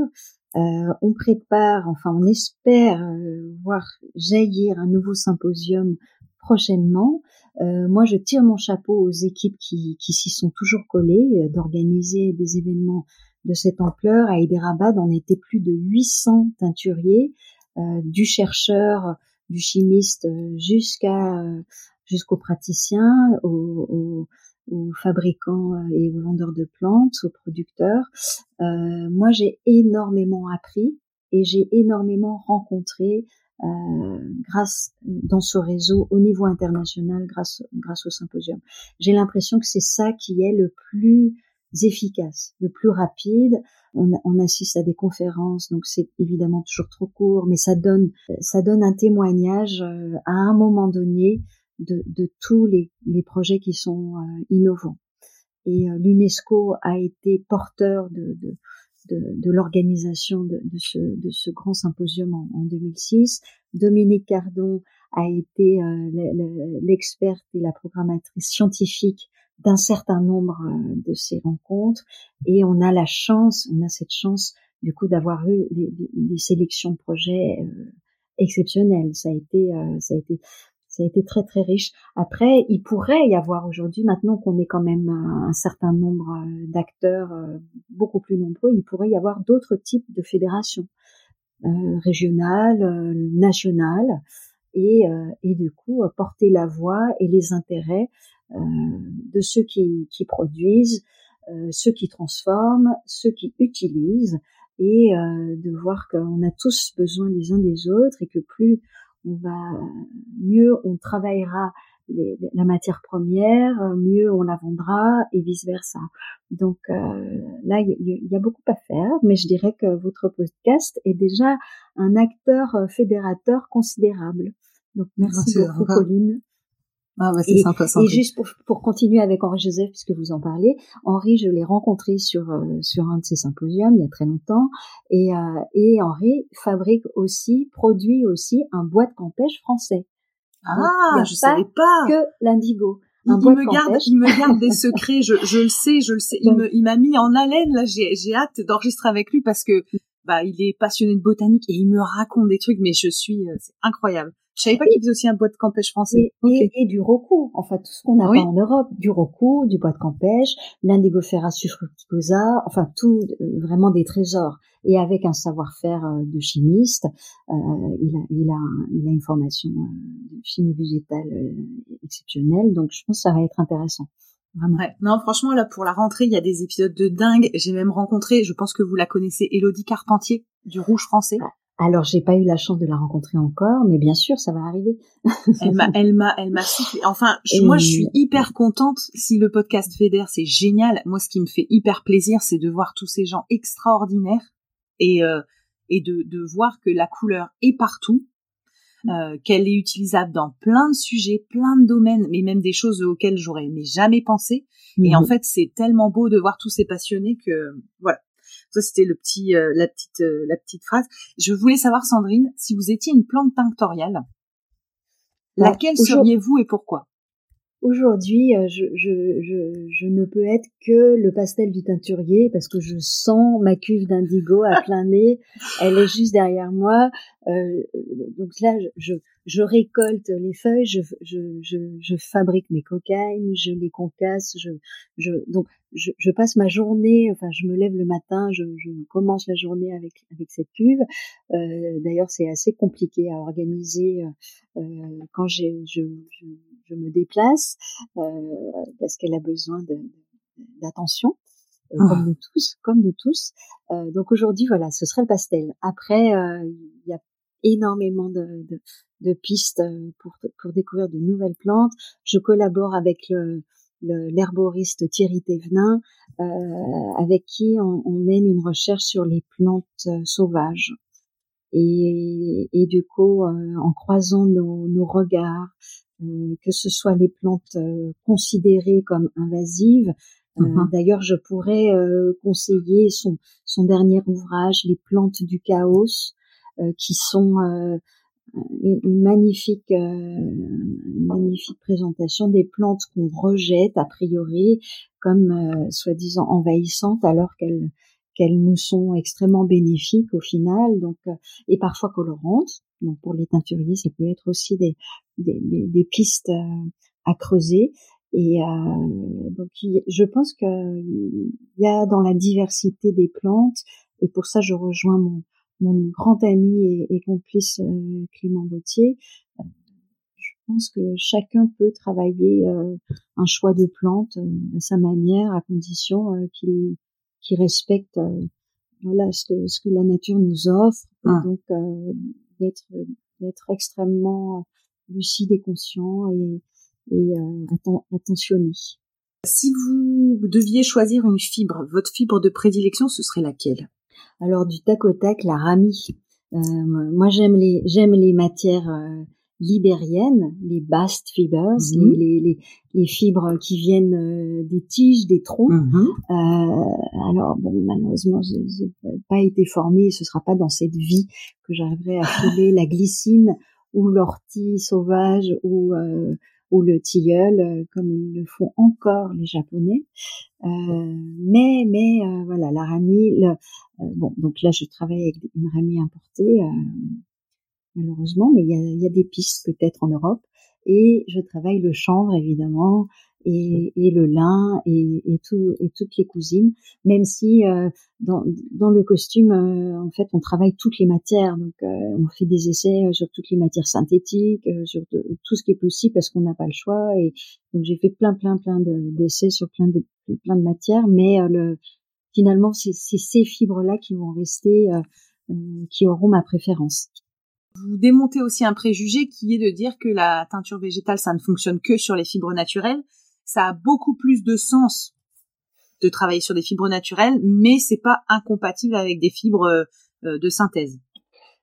Euh, on prépare, enfin on espère euh, voir jaillir un nouveau symposium prochainement. Euh, moi, je tire mon chapeau aux équipes qui, qui s'y sont toujours collées, d'organiser des événements de cette ampleur. À Hyderabad, on était plus de 800 teinturiers, du chercheur, du chimiste jusqu'à jusqu'aux praticiens, aux, aux fabricants euh, et aux vendeurs de plantes, aux producteurs. Euh, moi, j'ai énormément appris et j'ai énormément rencontré euh, grâce dans ce réseau au niveau international, grâce grâce au symposium. J'ai l'impression que c'est ça qui est le plus efficace, le plus rapide. On, on assiste à des conférences, donc c'est évidemment toujours trop court, mais ça donne ça donne un témoignage euh, à un moment donné de, de tous les, les, projets qui sont euh, innovants. Et euh, l'UNESCO a été porteur de, de, de, de l'organisation de, ce, de ce grand symposium en, en 2006. Dominique Cardon a été euh, l'experte et la programmatrice scientifique d'un certain nombre de ces rencontres et on a la chance, on a cette chance du coup d'avoir eu des, des, des, sélections de projets exceptionnelles. Ça a été, ça a été ça a été très très riche. Après, il pourrait y avoir aujourd'hui, maintenant qu'on est quand même un certain nombre euh, d'acteurs euh, beaucoup plus nombreux, il pourrait y avoir d'autres types de fédérations euh, régionales, euh, nationales, et, et du coup porter la voix et les intérêts de ceux qui, qui produisent, ceux qui transforment, ceux qui utilisent, et de voir qu'on a tous besoin les uns des autres et que plus on va mieux on travaillera la matière première, mieux on la vendra et vice versa. Donc euh, là, il y, a beaucoup à faire, mais je dirais que votre podcast est déjà un acteur fédérateur considérable. Donc merci beaucoup, Pauline. Ah bah c'est sympa, Et juste pour, pour, continuer avec Henri Joseph, puisque vous en parlez, Henri, je l'ai rencontré sur euh, sur un de ses symposiums il y a très longtemps, et euh, et Henri fabrique aussi, produit aussi un bois de campèche français. Ah, je savais pas que l'indigo. Il, me garde, il me garde des secrets. Je, je le sais, je le sais. Il me, il m'a mis en haleine. Là, j'ai, j'ai hâte d'enregistrer avec lui parce que, bah, il est passionné de botanique et il me raconte des trucs. Mais je suis, euh, c'est incroyable. Je savais pas qu'il faisait aussi un bois de campèche français. Et, et, du roku, enfin tout ce qu'on a pas en Europe, du roku, du bois de campèche, l'indigofera subfructuosa, enfin tout euh, vraiment des trésors. Et avec un savoir-faire euh, de chimiste, euh, il, a, il, a, il a une formation de chimie végétale exceptionnelle, donc je pense que ça va être intéressant. Vraiment. Ouais. Non, franchement, là, pour la rentrée, il y a des épisodes de dingue. J'ai même rencontré, je pense que vous la connaissez, Elodie Carpentier, du Rouge Français. Alors, j'ai pas eu la chance de la rencontrer encore, mais bien sûr, ça va arriver. elle m'a, elle m'a, elle m'a Enfin, moi, je suis hyper contente. Si le podcast fédère, c'est génial. Moi, ce qui me fait hyper plaisir, c'est de voir tous ces gens extraordinaires et euh, et de, de voir que la couleur est partout, euh, qu'elle est utilisable dans plein de sujets, plein de domaines, mais même des choses auxquelles j'aurais jamais pensé. Et en mhm. fait, c'est tellement beau de voir tous ces passionnés que voilà, ça, c'était le petit, euh, la petite, euh, la petite phrase. Je voulais savoir, Sandrine, si vous étiez une plante tinctoriale, bah, laquelle seriez-vous et pourquoi? Aujourd'hui, euh, je, je, je, je, ne peux être que le pastel du teinturier parce que je sens ma cuve d'indigo à plein nez. Elle est juste derrière moi. Euh, donc là, je, je récolte les feuilles, je, je, je, je, fabrique mes cocaïnes, je les concasse, je, je, donc je, je, passe ma journée, enfin je me lève le matin, je, je commence la journée avec, avec cette cuve. Euh, D'ailleurs, c'est assez compliqué à organiser euh, quand j'ai, je, je, je, me déplace euh, parce qu'elle a besoin d'attention. Euh, comme ah. nous tous, comme nous tous. Euh, donc aujourd'hui, voilà, ce serait le pastel. Après, il y a énormément de, de, de pistes euh, pour, pour découvrir de nouvelles plantes. Je collabore avec le, l'herboriste Thierry Thévenin, euh, avec qui on, on, mène une recherche sur les plantes euh, sauvages. Et, et, du coup, euh, en croisant nos, nos regards, que ce soit les plantes considérées comme invasives. Mhm. D'ailleurs, je pourrais conseiller son, son dernier ouvrage, Les plantes du chaos, qui sont une magnifique, une magnifique présentation des plantes qu'on rejette a priori comme soi-disant envahissantes alors qu'elles qu'elles nous sont extrêmement bénéfiques au final, donc et parfois colorantes. Donc pour les teinturiers, ça peut être aussi des, des, des, pistes à creuser. Et euh, donc je pense que il y a dans la diversité des plantes, et pour ça je rejoins mon, mon grand ami et, complice euh, Clément Bautier. Euh, je pense que chacun peut travailler euh, un choix de plantes à sa manière, à condition qu'il respecte voilà ce que ce que la nature nous offre. Ah. donc d'être d'être extrêmement lucide et conscient et, et attentionné. Si vous deviez choisir une fibre, votre fibre de prédilection, ce serait laquelle? Alors du tac au tac, la ramie. Euh, moi j'aime les j'aime les matières euh, libériennes, les bast fibers, mhm. les, les, les, fibres qui viennent euh, des tiges, des troncs. Mhm. alors bon, malheureusement, j'ai pas été formée, ce sera pas dans cette vie que j'arriverai à trouver la glycine ou l'ortie sauvage ou le tilleul, euh, comme le font encore les Japonais. Euh, mais mais euh, voilà, la ramie, bon, donc là je travaille avec une ramie importée, malheureusement, mais il y a des pistes peut-être en Europe. Et je travaille le chanvre évidemment, et, et le lin et, et, tout, et toutes les cousines, même si euh, dans, dans le costume, euh, en fait, on travaille toutes les matières. Donc, euh, on fait des essais sur toutes les matières synthétiques, sur tout ce qui est possible parce qu'on n'a pas le choix. Et donc, j'ai fait plein, plein, plein d'essais sur plein de plein de matières, mais le, finalement, c'est ces fibres-là qui vont rester, qui auront ma préférence. Vous démontez aussi un préjugé qui est de dire que la teinture végétale, ça ne fonctionne que sur les fibres naturelles ça a beaucoup plus de sens de travailler sur des fibres naturelles, mais c'est pas incompatible avec des fibres euh, de synthèse.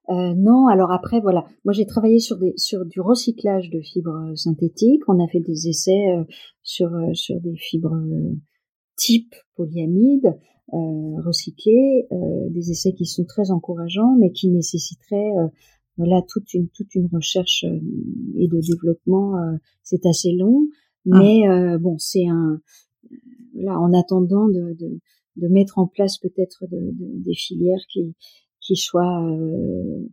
Euh, non, alors après voilà, moi j'ai travaillé sur du recyclage de fibres synthétiques. On a fait des essais euh, sur des fibres type polyamide recyclées, des essais qui sont très encourageants, mais qui nécessiteraient toute une toute une recherche et de développement. c'est assez long. Ah. Mais euh, bon, c'est un là en attendant de, de, de mettre en place peut-être de, de, des filières qui qui soient euh,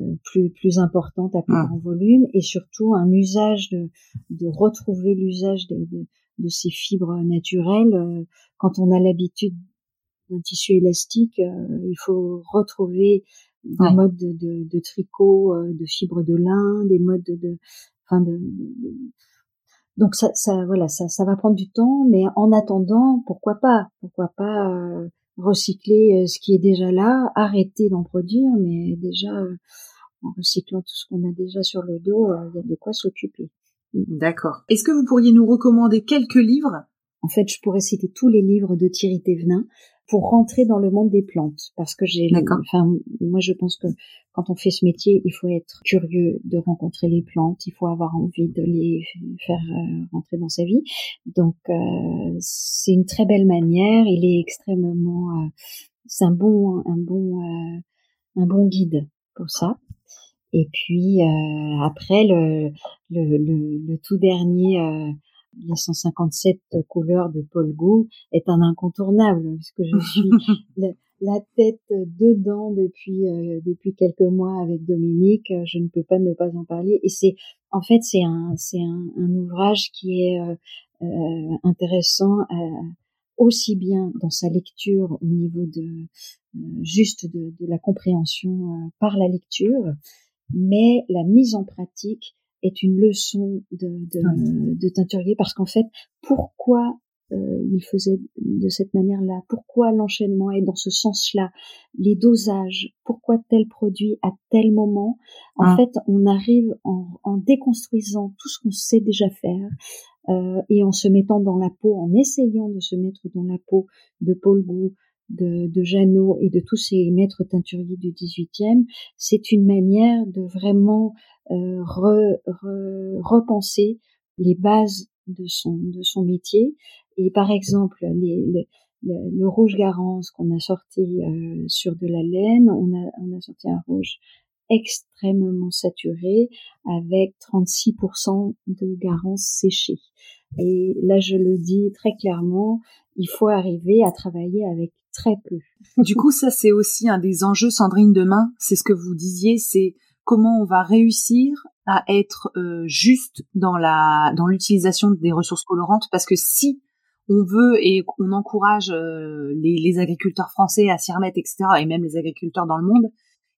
euh plus plus importantes à plus ah. grand volume et surtout un usage de de retrouver l'usage de, de, de ces fibres naturelles quand on a l'habitude d'un tissu élastique il faut retrouver des modes de, de, de, tricot de fibres de lin des modes de, enfin de, donc ça, ça voilà, ça, ça va prendre du temps, mais en attendant, pourquoi pas, pourquoi pas euh, recycler euh, ce qui est déjà là, arrêter d'en produire, mais déjà euh, en recyclant tout ce qu'on a déjà sur le dos, il y a de quoi s'occuper. D'accord. Est-ce que vous pourriez nous recommander quelques livres? En fait, je pourrais citer tous les livres de Thierry Thévenin pour rentrer dans le monde des plantes parce que j'ai enfin moi je pense que quand on fait ce métier il faut être curieux de rencontrer les plantes il faut avoir envie de les faire euh, rentrer dans sa vie. Donc euh, c'est une très belle manière il est extrêmement euh, c'est un bon un bon un bon guide pour ça. Et puis après le, le, le, le tout dernier les 157 couleurs de Paul Gou est un incontournable puisque je suis la, tête dedans depuis euh, depuis quelques mois avec Dominique. Je ne peux pas ne pas en parler. Et c'est en fait c'est un c'est un, un, ouvrage qui est euh, euh intéressant euh, aussi bien dans sa lecture au niveau de juste de, de, la compréhension par la lecture, mais la mise en pratique est une leçon de, de, de teinturier parce qu'en fait, pourquoi euh, il faisait de cette manière-là? Pourquoi l'enchaînement est dans ce sens-là? Les dosages, pourquoi tel produit à tel moment? En ah. fait, on arrive en, en, déconstruisant tout ce qu'on sait déjà faire euh, et en se mettant dans la peau, en essayant de se mettre dans la peau de Paul Gou, de, de Jeannot et de tous ces maîtres teinturiers du XVIIIe, c'est une manière de vraiment euh, repenser les bases de son de son métier. Et par exemple, les, le, rouge Garance qu'on a sorti euh, sur de la laine, on a on a sorti un rouge extrêmement saturé avec 36% de garance séchée. Et là, je le dis très clairement, il faut arriver à travailler avec très peu. Du coup, ça, c'est aussi un des enjeux, Sandrine, demain. C'est ce que vous disiez, c'est comment on va réussir à être euh, juste dans la dans l'utilisation des ressources colorantes parce que si on veut et on encourage euh, les, les, agriculteurs français à s'y remettre, etc., et même les agriculteurs dans le monde,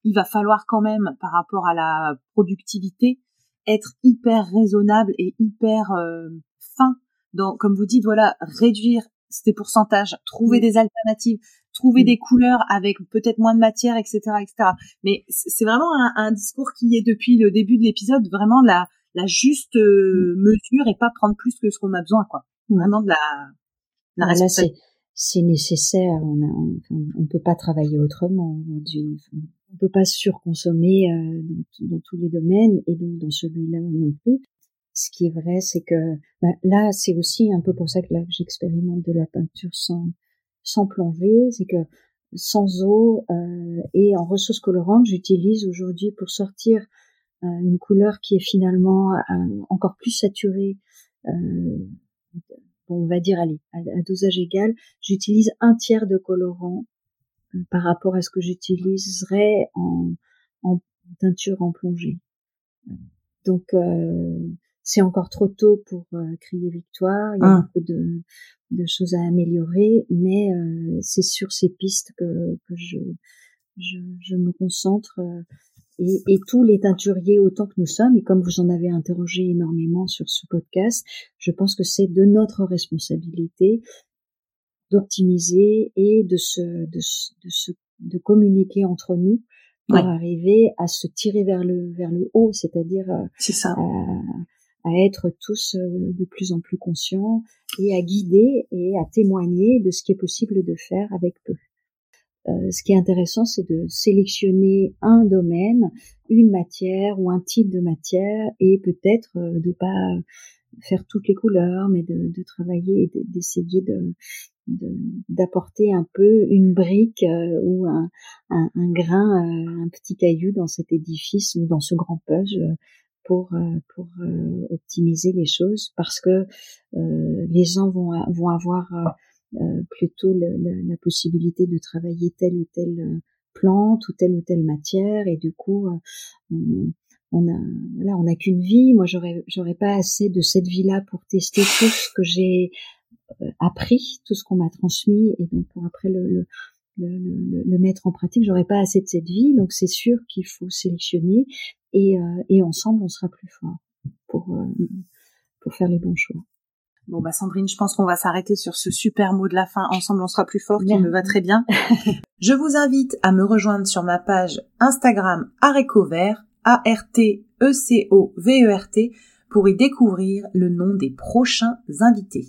il va falloir quand même, par rapport à la productivité, être hyper raisonnable et hyper euh, fin. Dans, comme vous dites, voilà, réduire ces pourcentages, trouver des alternatives, trouver des couleurs avec peut-être moins de matière, etc., etc. Mais c'est vraiment un, discours qui est depuis le début de l'épisode vraiment la, la juste euh, mesure et pas prendre plus que ce qu'on a besoin, quoi. Vraiment de la, la responsabilité c'est nécessaire. On ne peut pas travailler autrement aujourd'hui. On peut pas surconsommer euh, dans, tous les domaines et donc dans celui-là non plus. Ce qui est vrai, c'est que bah, là, c'est aussi un peu pour ça que là j'expérimente de la peinture sans sans plongée, c'est que sans eau euh, et en ressources colorantes, j'utilise aujourd'hui pour sortir euh, une couleur qui est finalement encore plus saturée on va dire, allez, à, dosage égal, j'utilise un tiers de colorant euh, par rapport à ce que j'utiliserais en, en, teinture en plongée. Donc, euh, c'est encore trop tôt pour euh, crier victoire. Il y a ah. beaucoup de, de, choses à améliorer, mais c'est sur ces pistes que, que je, je, je, me concentre et, et, tous les teinturiers autant que nous sommes, et comme vous en avez interrogé énormément sur ce podcast, je pense que c'est de notre responsabilité d'optimiser et de se, de, de, se, de communiquer entre nous pour arriver à se tirer vers le vers le haut, c'est-à-dire ça. À, à, être tous euh, de plus en plus conscients et à guider et à témoigner de ce qui est possible de faire avec peu. Euh, ce qui est intéressant, c'est de sélectionner un domaine, une matière ou un type de matière, et peut-être euh, de pas faire toutes les couleurs, mais de, travailler et d'essayer de, d'apporter un peu une brique euh, ou un, un grain, un petit caillou dans cet édifice ou dans ce grand puzzle pour pour optimiser les choses parce que les gens vont vont avoir euh, plutôt le, la possibilité de travailler telle ou telle euh, plante ou telle ou telle matière et du coup euh, on, on a voilà on n'a qu'une vie. Moi j'aurais j'aurais pas assez de cette vie là pour tester tout ce que j'ai appris tout ce qu'on m'a transmis et donc pour après le, le le, le, mettre en pratique, j'aurais pas assez de cette vie, donc c'est sûr qu'il faut sélectionner et, et ensemble on sera plus fort pour pour faire les bons choix. Bon bah Sandrine, je pense qu'on va s'arrêter sur ce super mot de la fin. Ensemble, on sera plus fort, qui me va très bien. je vous invite à me rejoindre sur ma page Instagram Arécovert, A-R-T-E-C-O-V-E-R-T, pour y découvrir le nom des prochains invités.